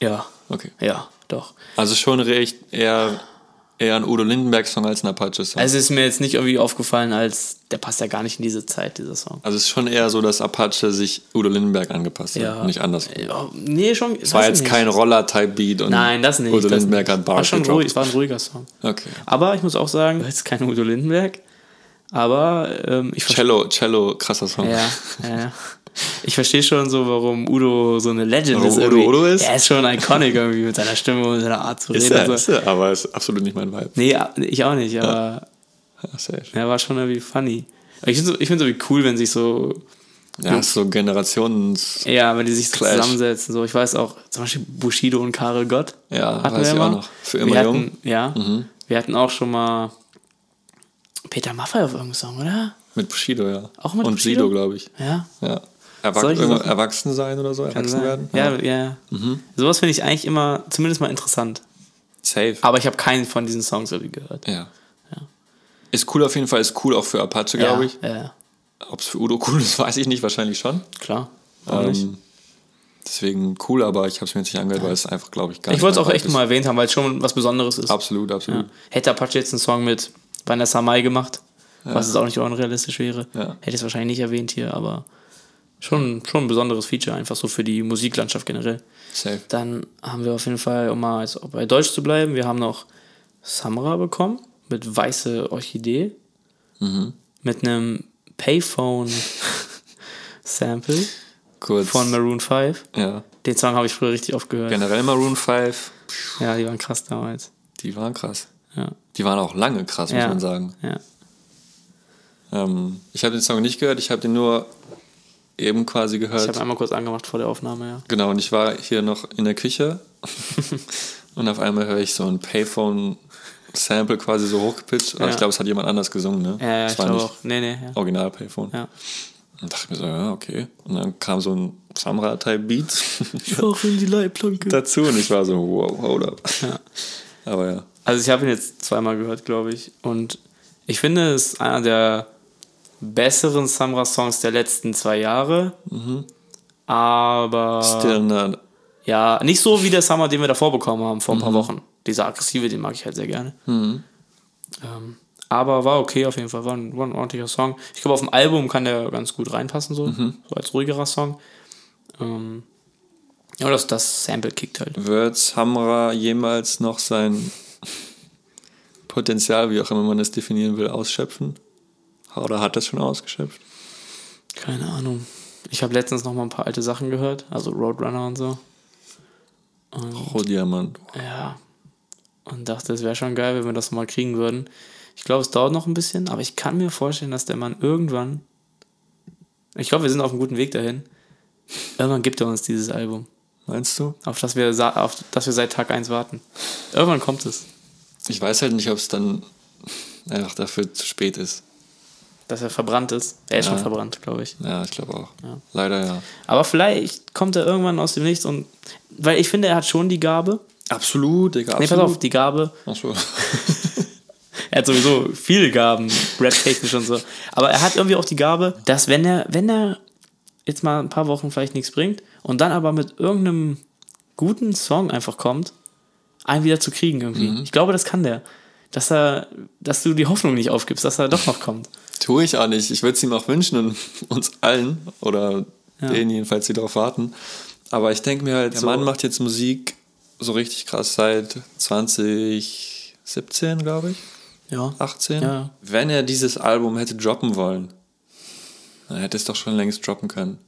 Ja. Okay. Ja, doch. Also schon recht eher, eher ein Udo Lindenberg-Song als ein Apache-Song. Also ist mir jetzt nicht irgendwie aufgefallen, als der passt ja gar nicht in diese Zeit, dieser Song. Also es ist schon eher so, dass Apache sich Udo Lindenberg angepasst hat, Ja. nicht anders. Ja, nee, schon. Es war jetzt kein Roller-Type-Beat und Nein, das nicht. Udo das Lindenberg nicht. hat Bars war schon gedroppt. ruhig, es war ein ruhiger Song. Okay. Aber ich muss auch sagen, jetzt kein Udo Lindenberg, aber ähm, ich verstehe. Cello, Cello, krasser Song. Ja, ja. Ich verstehe schon so, warum Udo so eine Legend Warum ist. Udo irgendwie. Udo ist? Er ist schon iconic irgendwie mit seiner Stimme und seiner Art zu reden. Ist er, und ist so. er, aber ist absolut nicht mein Vibe. Nee, ich auch nicht, aber Ja, safe. er war schon irgendwie funny. Ich finde es find's irgendwie cool, wenn sich so, Ja, so Generations... ja, wenn die sich so zusammensetzen. So, ich weiß auch, zum Beispiel Bushido und Karel Gott. Ja, hatten weiß wir ich immer. auch noch. Für immer wir jung. Hatten, ja, wir hatten auch schon mal Peter Maffay auf irgendeinem Song, oder? Mit Bushido, ja. Auch mit Und Bushido? Sido, glaube ich. Ja, Ja. Erwach erwachsen sein oder so, kann erwachsen sein. werden. Ja, ja. Mhm. Sowas finde ich eigentlich immer zumindest mal interessant. Safe. Aber ich habe keinen von diesen Songs irgendwie gehört. ja. Ist cool auf jeden Fall, ist cool auch für Apache, glaube ich. Ja, ja, Ob es für Udo cool ist, weiß ich nicht, wahrscheinlich schon. klar. Warum nicht? Ähm, deswegen cool, aber ich habe es mir jetzt nicht angehört, weil es einfach, glaube ich, gar Ich nicht wollte es auch echt Vibe mal erwähnt haben, weil es schon was Besonderes ist. ist. Absolut, absolut. Ja. Hätte Apache jetzt einen Song mit Vanessa Mai gemacht, was jetzt auch nicht unrealistisch wäre, Ja. hätte ich es wahrscheinlich nicht erwähnt hier, aber schon, schon ein besonderes Feature, einfach so für die Musiklandschaft generell. Safe. Dann haben wir auf jeden Fall, um mal jetzt bei Deutsch zu bleiben, wir haben noch Samra bekommen mit Weiße Orchidee. Mhm. Mit einem Payphone-Sample von Maroon 5. ja. Den Song habe ich früher richtig oft gehört. Generell Maroon 5, Ja, die waren krass damals. die waren krass. Ja, Die waren auch lange krass, muss Ja. man sagen. ja. Ähm, ich habe den Song nicht gehört, ich habe den nur eben quasi Ich gehört. habe einmal kurz angemacht vor der Aufnahme, ja. Genau, und ich war hier noch in der Küche und auf einmal höre ich so ein Payphone-Sample quasi so hochgepitcht. Aber Ja. ich glaube, es hat jemand anders gesungen, ne? Ja, ja, Es ich war nicht auch. Nee, nee, ja. Original Payphone. ja. Und dachte mir so, ja, okay. Und dann kam so ein Samra-Type-Beat Auch in die Leitplanke. dazu und ich war so, wow, hold up. Ja. Aber ja. Also ich habe ihn jetzt zweimal gehört, glaube ich. Und ich finde, es ist einer der besseren Samra-Songs der letzten zwei Jahre. Aber Still not. ja, nicht so wie der Summer, den wir davor bekommen haben, vor ein paar Wochen. Dieser aggressive, den mag ich halt sehr gerne. Ähm, aber war okay auf jeden Fall, war ein, war ein ordentlicher Song. Ich glaube, auf dem Album kann der ganz gut reinpassen, so, so als ruhigerer Song. Ähm, ja, das, das Sample kickt halt. Wird Samra jemals noch sein Potenzial, wie auch immer man es definieren will, ausschöpfen? Oder hat das schon ausgeschöpft? Keine Ahnung. Ich habe letztens noch mal ein paar alte Sachen gehört, also Roadrunner und so. Rohdiamant. Ja. Und dachte, es wäre schon geil, wenn wir das mal kriegen würden. Ich glaube, es dauert noch ein bisschen, aber ich kann mir vorstellen, dass der Mann irgendwann. Ich glaube, wir sind auf einem guten Weg dahin. Irgendwann gibt er uns dieses Album, Meinst du? auf das wir, sa- auf das wir seit Tag 1 warten. Irgendwann kommt es. Ich weiß halt nicht, ob es dann einfach dafür zu spät ist. Dass er verbrannt ist. Er ist Ja. schon verbrannt, glaube ich. Ja, ich glaube auch. Leider ja. Aber vielleicht kommt er irgendwann aus dem Nichts und. Weil ich finde, er hat schon die Gabe. Absolut, Digga, Nee, pass auf, die Gabe. Ach so. Er hat sowieso viele Gaben, rap-technisch und so. Aber er hat irgendwie auch die Gabe, dass wenn er, wenn er jetzt mal ein paar Wochen vielleicht nichts bringt und dann aber mit irgendeinem guten Song einfach kommt, einen wieder zu kriegen irgendwie. Ich glaube, das kann der. Dass er, dass du die Hoffnung nicht aufgibst, dass er doch noch kommt. Tue ich auch nicht. Ich würde es ihm auch wünschen und uns allen oder Ja. denen jedenfalls, die darauf warten. Aber ich denke mir halt, der So. Mann macht jetzt Musik so richtig krass seit 2017, glaube ich. Ja. 18. Ja. Wenn er dieses Album hätte droppen wollen, dann hätte es doch schon längst droppen können.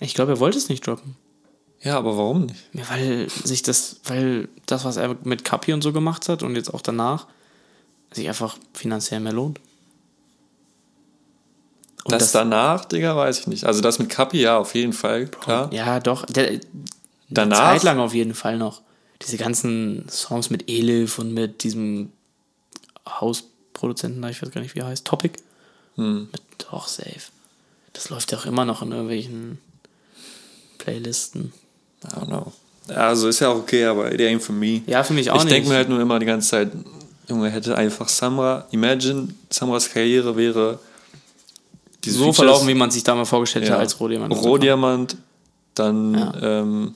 Ich glaube, er wollte es nicht droppen. Ja, aber warum nicht? Ja, weil sich das, weil das, was er mit Kapi und so gemacht hat und jetzt auch danach, sich einfach finanziell mehr lohnt. Und das, danach, Digga, weiß ich nicht. Also das mit Kapi, ja, auf jeden Fall, klar. Ja, doch. Der, Danach? Eine Zeit lang auf jeden Fall noch. Diese ganzen Songs mit Elif und mit diesem Hausproduzenten, ich weiß gar nicht, wie er heißt, Topic. Hm. Mit, doch, safe. Das läuft ja auch immer noch in irgendwelchen Playlisten. I don't know. Also ist ja auch okay, aber it ain't for me. Ja, für mich auch ich nicht. denke mir halt nur immer die ganze Zeit, Junge, hätte einfach Samra, imagine, Samras Karriere wäre so Features- verlaufen, wie man sich da mal vorgestellt ja, hat als Rohdiamant. Rohdiamant, dann Ja. ähm,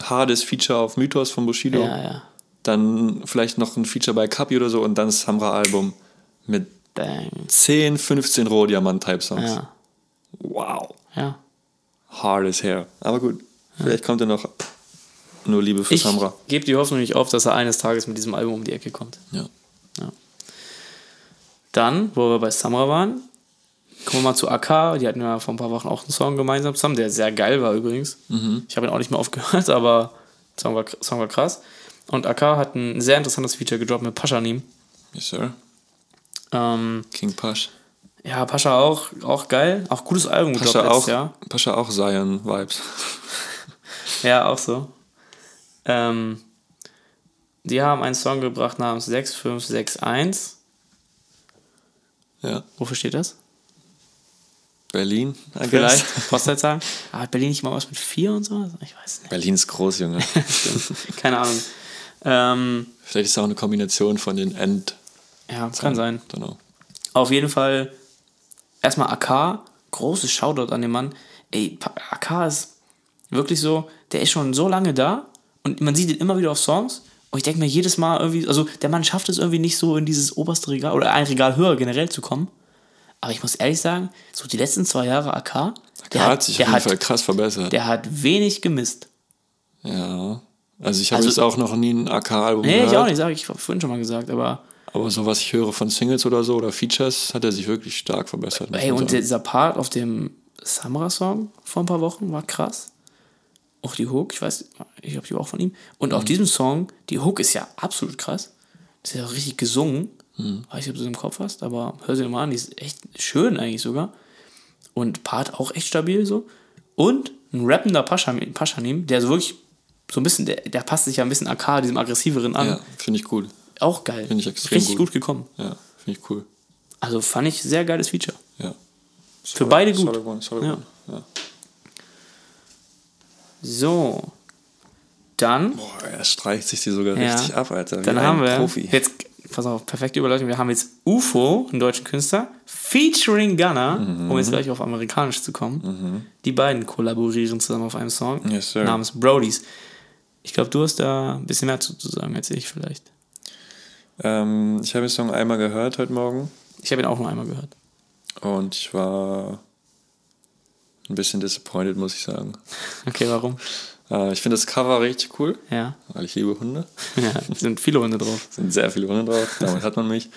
hartes Feature auf Mythos von Bushido, Ja, ja. dann vielleicht noch ein Feature bei Kapi oder so und dann das Samra-Album mit Bang. 10, 15 Rohdiamant-Type-Songs. Ja. Wow. Ja. Hard as hair. Aber gut, vielleicht kommt er noch nur Liebe für Ich Samra. gebe die Hoffnung nicht auf, dass er eines Tages mit diesem Album um die Ecke kommt. Ja. Dann, wo wir bei Samra waren, kommen wir mal zu AK. Die hatten ja vor ein paar Wochen auch einen Song gemeinsam zusammen, der sehr geil war übrigens. Ich habe ihn auch nicht mehr aufgehört, aber Song war, Song war krass. Und AK hat ein sehr interessantes Feature gedroppt mit Paschanim. Yes, sir. Ähm, King Pasch. Ja, Pascha auch, auch geil. Auch gutes Album Pascha letztes auch, Jahr. Pascha auch Zion-Vibes. Ja, auch so. Ähm, die haben einen Song gebracht namens 6561. Ja. Wofür steht das? Berlin. Vielleicht. Postleitzahl. Aber hat Berlin nicht mal was mit 4 und so? Ich weiß nicht. Berlin ist groß, Junge. Keine Ahnung. Ähm, Vielleicht ist es auch eine Kombination von den End. ja, kann sein. Know. Auf jeden Fall erstmal AK. Großes Shoutout an den Mann. Ey, AK ist wirklich so, der ist schon so lange da und man sieht ihn immer wieder auf Songs. Und ich denke mir jedes Mal irgendwie, also der Mann schafft es irgendwie nicht so in dieses oberste Regal oder ein Regal höher generell zu kommen. Aber ich muss ehrlich sagen, so die letzten zwei Jahre AK, Der hat sich der auf jeden hat, Fall krass verbessert. der hat wenig gemisst. ja. Also ich habe Also- jetzt auch noch nie ein AK-Album Nee, gehört. ich auch nicht, sage ich vorhin schon mal gesagt, aber Aber so was ich höre von Singles oder so oder Features, hat er sich wirklich stark verbessert. Ey, und sagen. dieser Part auf dem Samra-Song vor ein paar Wochen war krass. Auch die Hook, ich weiß, ich glaube, die war auch von ihm. Und Mhm. auf diesem Song, die Hook ist ja absolut krass. Das ist ja richtig gesungen. Mhm. Weiß nicht, ob du das im Kopf hast, aber hör sie dir mal an, die ist echt schön eigentlich sogar. Und Part auch echt stabil so. Und ein rappender Paschanim, Paschanim der so wirklich so ein bisschen, der, der passt sich ja ein bisschen AK, diesem aggressiveren an. ja, finde ich cool. Auch geil. Finde ich extrem Richtig gut. gut gekommen. Ja, finde ich cool. Also fand ich sehr geiles Feature. Ja. Für beide gut. One, solid Ja. Ja. So. Dann, Boah, er streicht sich die sogar Ja. richtig ab, Alter. Wie dann ein haben wir Profi. jetzt, pass auf, perfekte Überleitung. Wir haben jetzt UFO, einen deutschen Künstler, featuring Gunner, Mhm. um jetzt gleich auf amerikanisch zu kommen. Die beiden kollaborieren zusammen auf einem Song Yes, namens Brodies. Ich glaube, du hast da ein bisschen mehr zu, zu sagen als ich vielleicht. Ähm, ich habe den Song einmal gehört heute Morgen Ich habe ihn auch nur einmal gehört. und ich war ein bisschen disappointed, muss ich sagen. Okay, warum? Äh, ich finde das Cover richtig cool, Ja, weil ich liebe Hunde. ja sind viele Hunde drauf. sind sehr viele Hunde drauf, damit hat man mich.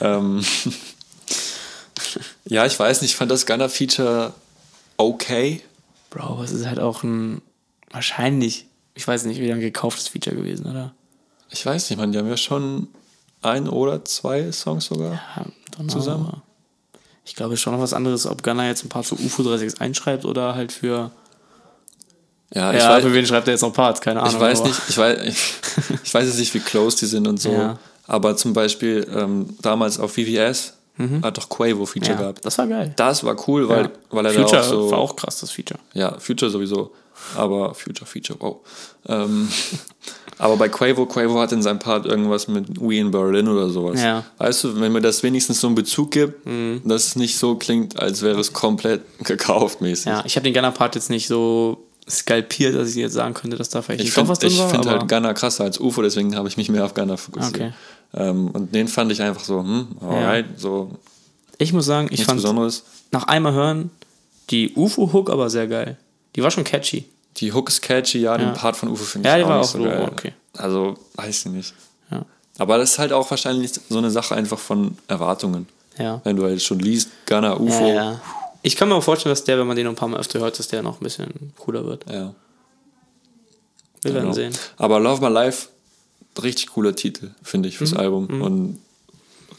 ähm, ja, ich weiß nicht, ich fand das Gunner-Feature okay. Bro, es ist halt auch ein, wahrscheinlich, ich weiß nicht, wieder ein gekauftes Feature gewesen, oder? Ich weiß nicht, man, die haben ja schon ein oder zwei Songs sogar. Ja, Zusammen? Ich glaube schon noch was anderes, ob Gunner jetzt ein paar zu UFO 36 einschreibt oder halt für. Ja, ich ja, weiß, für wen schreibt er jetzt noch Parts? Keine Ahnung. ich weiß aber- nicht, ich weiß, ich, ich weiß jetzt nicht, wie close die sind und so. Ja. Aber zum Beispiel ähm, damals auf VVS hat doch Quavo Feature Mhm. Ja, gehabt. das war geil. Das war cool, weil, weil er Future da auch so. war auch krass, das Feature. Ja, Future sowieso. Aber Future, Feature, wow. Ähm, aber bei Quavo, Quavo hat in seinem Part irgendwas mit We in Berlin oder sowas. Ja. Mhm. Weißt du, wenn mir das wenigstens so einen Bezug gibt, dass es nicht so klingt, als wäre es komplett gekauft mäßig. Ja, ich habe den Gunner-Part jetzt nicht so skalpiert, dass ich jetzt sagen könnte, dass da vielleicht Ich finde was drin ich war. find aber- halt Gunner krasser als UFO, deswegen habe ich mich mehr auf Gunner fokussiert. Okay. Ähm, und den fand ich einfach so, hm, alright, so ich muss sagen, ich fand Besonderes. nach einmal hören die UFO-Hook aber sehr geil. Die war schon catchy. Die Hook ist catchy, ja, den Part von UFO finde Ja, ich die auch war nicht auch so so, geil. okay. Also, weiß ich nicht. Ja. Aber das ist halt auch wahrscheinlich so eine Sache einfach von Erwartungen. Ja. Wenn du halt schon liest, Gunner, UFO. Ja, ja. Ich kann mir auch vorstellen, dass der, wenn man den noch ein paar Mal öfter hört, dass der noch ein bisschen cooler wird. Ja, Wir werden genau. sehen. Aber Love My Life, richtig cooler Titel, finde ich, fürs Mhm. Album. Und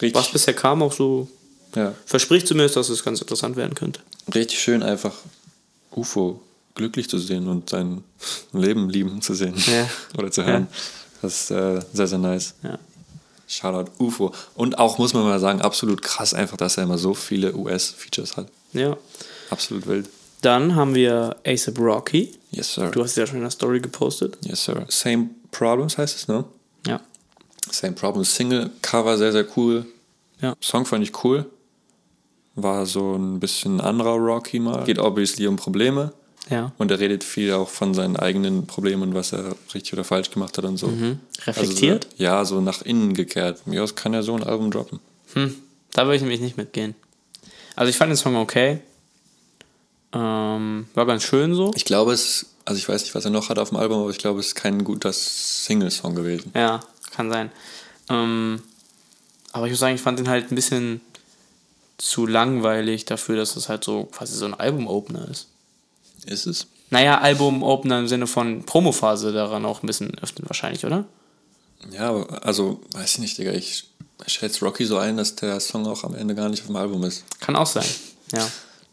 richtig, Was bisher kam, auch so ja, verspricht zumindest, dass es ganz interessant werden könnte. richtig schön, einfach UFO glücklich zu sehen und sein Leben lieben zu sehen. Ja. Oder zu hören. Das ist äh, sehr, sehr nice. Ja. Shoutout UFO. Und auch, muss man mal sagen, absolut krass einfach, dass er immer so viele US-Features hat. Ja. Absolut wild. Dann haben wir ASAP Rocky. Yes, sir. Du hast ja schon in der Story gepostet. Yes, sir. Same Problems heißt es, ne? Ja. Same Problems. Single, Cover sehr, sehr cool. Ja. Song fand ich cool. War so ein bisschen anderer Rocky mal. Geht obviously um Probleme. Ja. Und er redet viel auch von seinen eigenen Problemen und was er richtig oder falsch gemacht hat und so. Mhm. Reflektiert? Also, ja, so nach innen gekehrt. Mir aus kann er so ein Album droppen. Hm, da würde ich nämlich nicht mitgehen. Also ich fand den Song okay. Ähm, war ganz schön so. Ich glaube, es, also ich weiß nicht, was er noch hat auf dem Album, aber ich glaube, es ist kein guter Single-Song gewesen. Ja, kann sein. Ähm, aber ich muss sagen, ich fand den halt ein bisschen zu langweilig dafür, dass es halt so quasi so ein Album-Opener ist. Ist es? Naja, Album-Opener im Sinne von Promophase daran auch ein bisschen öffnen wahrscheinlich, oder? Ja, also, weiß ich nicht, Digga. Ich schätze Rocky so ein, dass der Song auch am Ende gar nicht auf dem Album ist. Kann auch sein. Ja.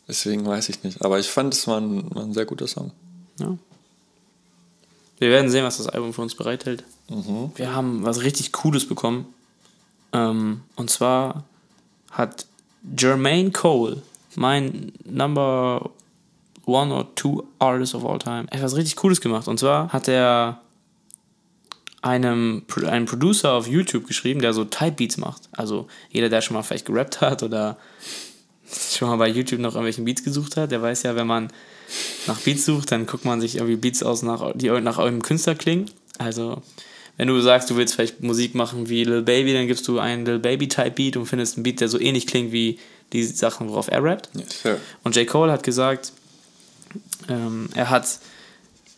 Deswegen weiß ich nicht. Aber ich fand, es war ein, war ein sehr guter Song. ja. Wir werden sehen, was das Album für uns bereithält. Wir haben was richtig Cooles bekommen. Ähm, und zwar hat Jermaine Cole, mein Number One or Two Artist of All Time, etwas richtig Cooles gemacht. Und zwar hat er einem, einem Producer auf YouTube geschrieben, der so Type Beats macht. Also jeder, der schon mal vielleicht gerappt hat oder schon mal bei YouTube nach irgendwelchen Beats gesucht hat, der weiß ja, wenn man nach Beats sucht, dann guckt man sich irgendwie Beats aus, nach, die nach irgendeinem Künstler klingen. Also, wenn du sagst, du willst vielleicht Musik machen wie Lil Baby, dann gibst du einen Lil Baby Type Beat und findest einen Beat, der so ähnlich klingt wie die Sachen, worauf er rappt. Yes. Und J. Cole hat gesagt, ähm, er hat,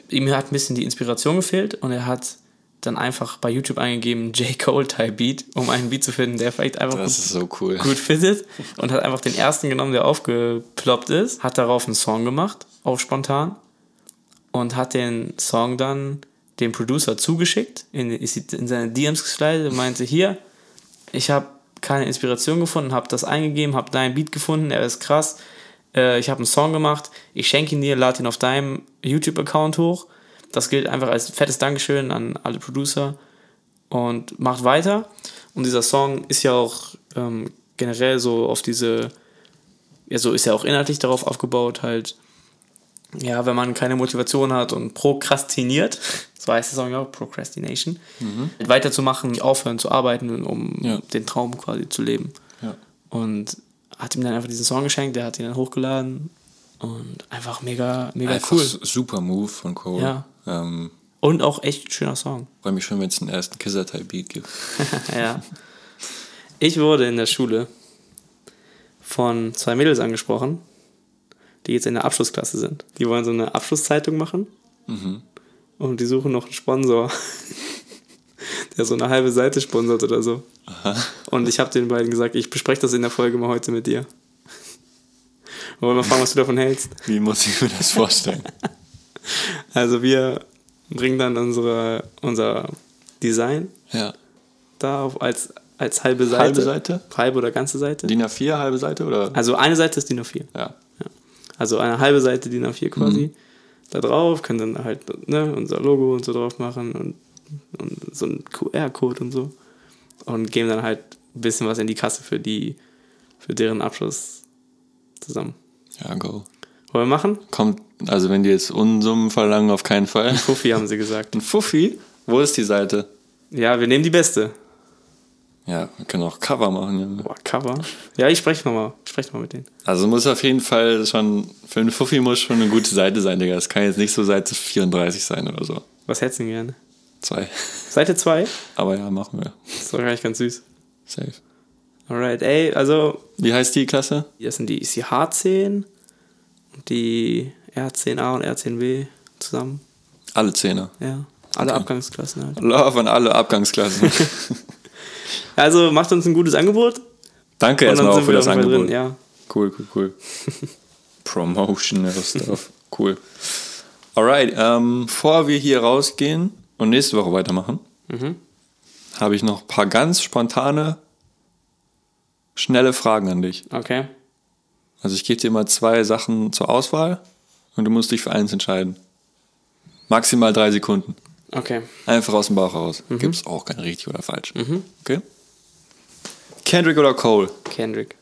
ihm hat ein bisschen die Inspiration gefehlt und er hat dann einfach bei YouTube eingegeben J. Cole Type Beat, um einen Beat zu finden, der vielleicht einfach ist so cool. gut fittet und hat einfach den ersten genommen, der aufgeploppt ist, hat darauf einen Song gemacht, auch spontan und hat den Song dann dem Producer zugeschickt, in, in seine DMs geslidet und meinte, hier, ich habe keine Inspiration gefunden, habe das eingegeben, habe deinen Beat gefunden, er ist krass, äh, ich habe einen Song gemacht, ich schenke ihn dir, lade ihn auf deinem YouTube-Account hoch. Das gilt einfach als fettes Dankeschön an alle Producer und macht weiter. Und dieser Song ist ja auch ähm, generell so auf diese, ja, so ist ja auch inhaltlich darauf aufgebaut, halt, ja, wenn man keine Motivation hat und prokrastiniert, so heißt der Song ja auch, Procrastination, weiterzumachen, aufhören zu arbeiten, um Ja. den Traum quasi zu leben. Ja. Und hat ihm dann einfach diesen Song geschenkt, der hat ihn dann hochgeladen und einfach mega, mega Einfach cool. super Move von Cole. Ja. Ähm, Und auch echt ein schöner Song. Freue mich schon, wenn es den ersten Kisser-Type-Beat gibt. ja. Ich wurde in der Schule von zwei Mädels angesprochen, die jetzt in der Abschlussklasse sind. Die wollen so eine Abschlusszeitung machen und die suchen noch einen Sponsor, der so eine halbe Seite sponsert oder so. Und ich habe den beiden gesagt, ich bespreche das in der Folge mal heute mit dir. Wollen wir fragen, was du davon hältst? Wie muss ich mir das vorstellen? Also wir bringen dann unsere, unser Design ja. da auf als, als halbe Seite. Halbe Seite? Halbe oder ganze Seite. DIN A4, halbe Seite oder? Also eine Seite ist DIN A4. ja. Also eine halbe Seite DIN A4 quasi. Da drauf, können dann halt ne, unser Logo und so drauf machen und, und so ein QR-Code und so. Und geben dann halt ein bisschen was in die Kasse für die, für deren Abschluss zusammen. Ja, go. Wollen wir machen? Kommt, also wenn die jetzt Unsummen verlangen, auf keinen Fall. Fuffi haben sie gesagt. Ein Fuffi? Wo ist die Seite? Ja, wir nehmen die beste. Ja, wir können auch Cover machen. Junge. Boah, Cover. Ja, ich spreche nochmal. Ich spreche noch mal mit denen. Also muss auf jeden Fall schon, für einen Fuffi muss schon eine gute Seite sein, Digga. Das kann jetzt nicht so Seite 34 sein oder so. Was hättest du denn gerne? Zwei. Seite 2? Aber ja, machen wir. Das ist doch eigentlich ganz süß. Safe. Alright, ey, also Wie heißt die Klasse? Das sind die, ist die H10 und die R10A und R10B zusammen. Alle Zehner. Ja. Alle Okay. Abgangsklassen halt. Love an alle Abgangsklassen. Also macht uns ein gutes Angebot. Danke erstmal auch für das Angebot. Ja. Cool, cool, cool. Promotion Stuff. Cool. Alright, ähm, bevor wir hier rausgehen und nächste Woche weitermachen, habe ich noch ein paar ganz spontane, schnelle Fragen an dich. Okay. Also ich gebe dir mal zwei Sachen zur Auswahl und du musst dich für eins entscheiden. Maximal drei Sekunden. Okay. Einfach aus dem Bauch raus. Gibt's auch kein richtig oder falsch. Okay? Kendrick oder Cole? Kendrick.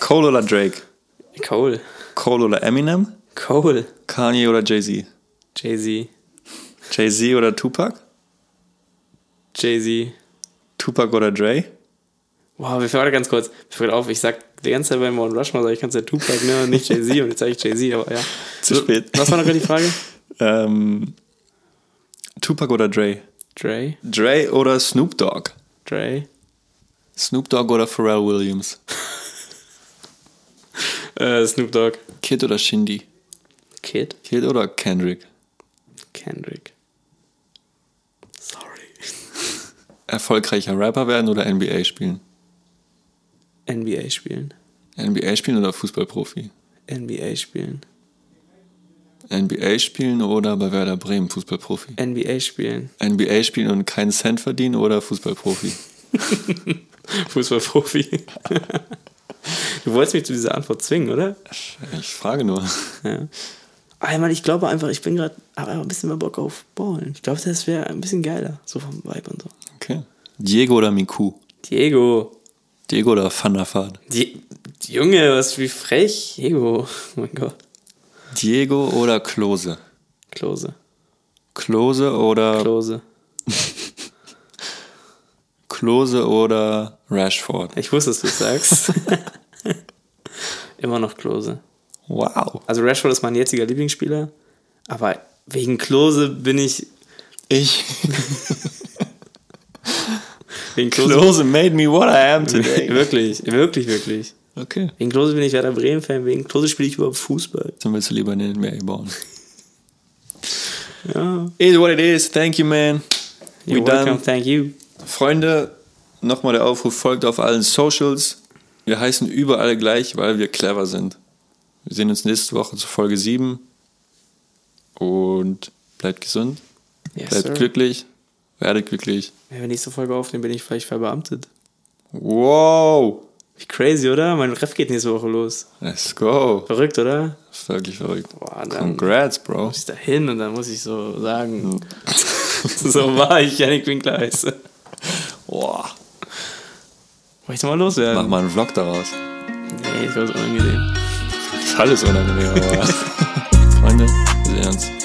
Cole oder Drake? Cole. Cole oder Eminem? Cole. Kanye oder Jay-Z? Jay-Z. Jay-Z oder Tupac? Jay-Z. Tupac oder Dre? Wow, wir warte ganz kurz. Ich fällt auf, ich sag die ganze Zeit beim Mount Rushmore, sag ich kann's ja Tupac, ne, und nicht Jay-Z, und jetzt sage ich Jay-Z, aber ja. Zu spät. Was war noch die Frage? Ähm, Tupac oder Dre? Dre? Dre oder Snoop Dogg? Dre? Snoop Dogg oder Pharrell Williams? Äh, Snoop Dogg. Kid oder Shindy? Kid? Kid oder Kendrick? Kendrick. Sorry. Erfolgreicher Rapper werden oder NBA spielen? NBA spielen. NBA spielen oder Fußballprofi? NBA spielen. NBA spielen oder bei Werder Bremen Fußballprofi? NBA spielen. NBA spielen und keinen Cent verdienen oder Fußballprofi? Fußballprofi. du wolltest mich zu dieser Antwort zwingen, oder? Ich frage nur. Ja. Einmal, ich glaube einfach, ich bin gerade, habe einfach ein bisschen mehr Bock auf Ballen. Ich glaube, das wäre ein bisschen geiler, so vom Vibe und so. Diego oder Miku? Diego. Diego oder Van der Vaart? Die, Junge, was wie frech. Diego. Oh mein Gott. Diego oder Klose? Klose. Klose oder Klose. Klose oder Rashford? Ich wusste, dass du es sagst. Immer noch Klose. Wow. Also Rashford ist mein jetziger Lieblingsspieler, aber wegen Klose bin ich Ich. wegen Klose, Klose made me what I am today. wirklich, wirklich, wirklich. Okay. Wegen Klose bin ich Werder Bremen Fan, wegen Klose spiele ich überhaupt Fußball. Dann willst du lieber in den NBA bauen. Ja. Is what it is. Thank you, man. You're We welcome, done. thank you. Freunde, nochmal der Aufruf, folgt auf allen Socials. Wir heißen überall gleich, weil wir clever sind. Wir sehen uns nächste Woche zu Folge 7. Und bleibt gesund, Yes, bleibt sir. glücklich, werdet glücklich. Wenn wir nächste Folge aufnehmen, bin ich vielleicht verbeamtet. Wow! Wie crazy, oder? Mein Ref geht nächste Woche los. Let's go. Verrückt, oder? Ist wirklich verrückt. Boah, Congrats, Bro. muss ich da hin und dann muss ich so sagen, so war ich, Janik Winkler heiße. Boah. Wollte ich nochmal loswerden? Mach mal einen Vlog daraus. Nee, ich war so unangenehm. Ist alles unangenehm, aber. Freunde, wir sehen uns.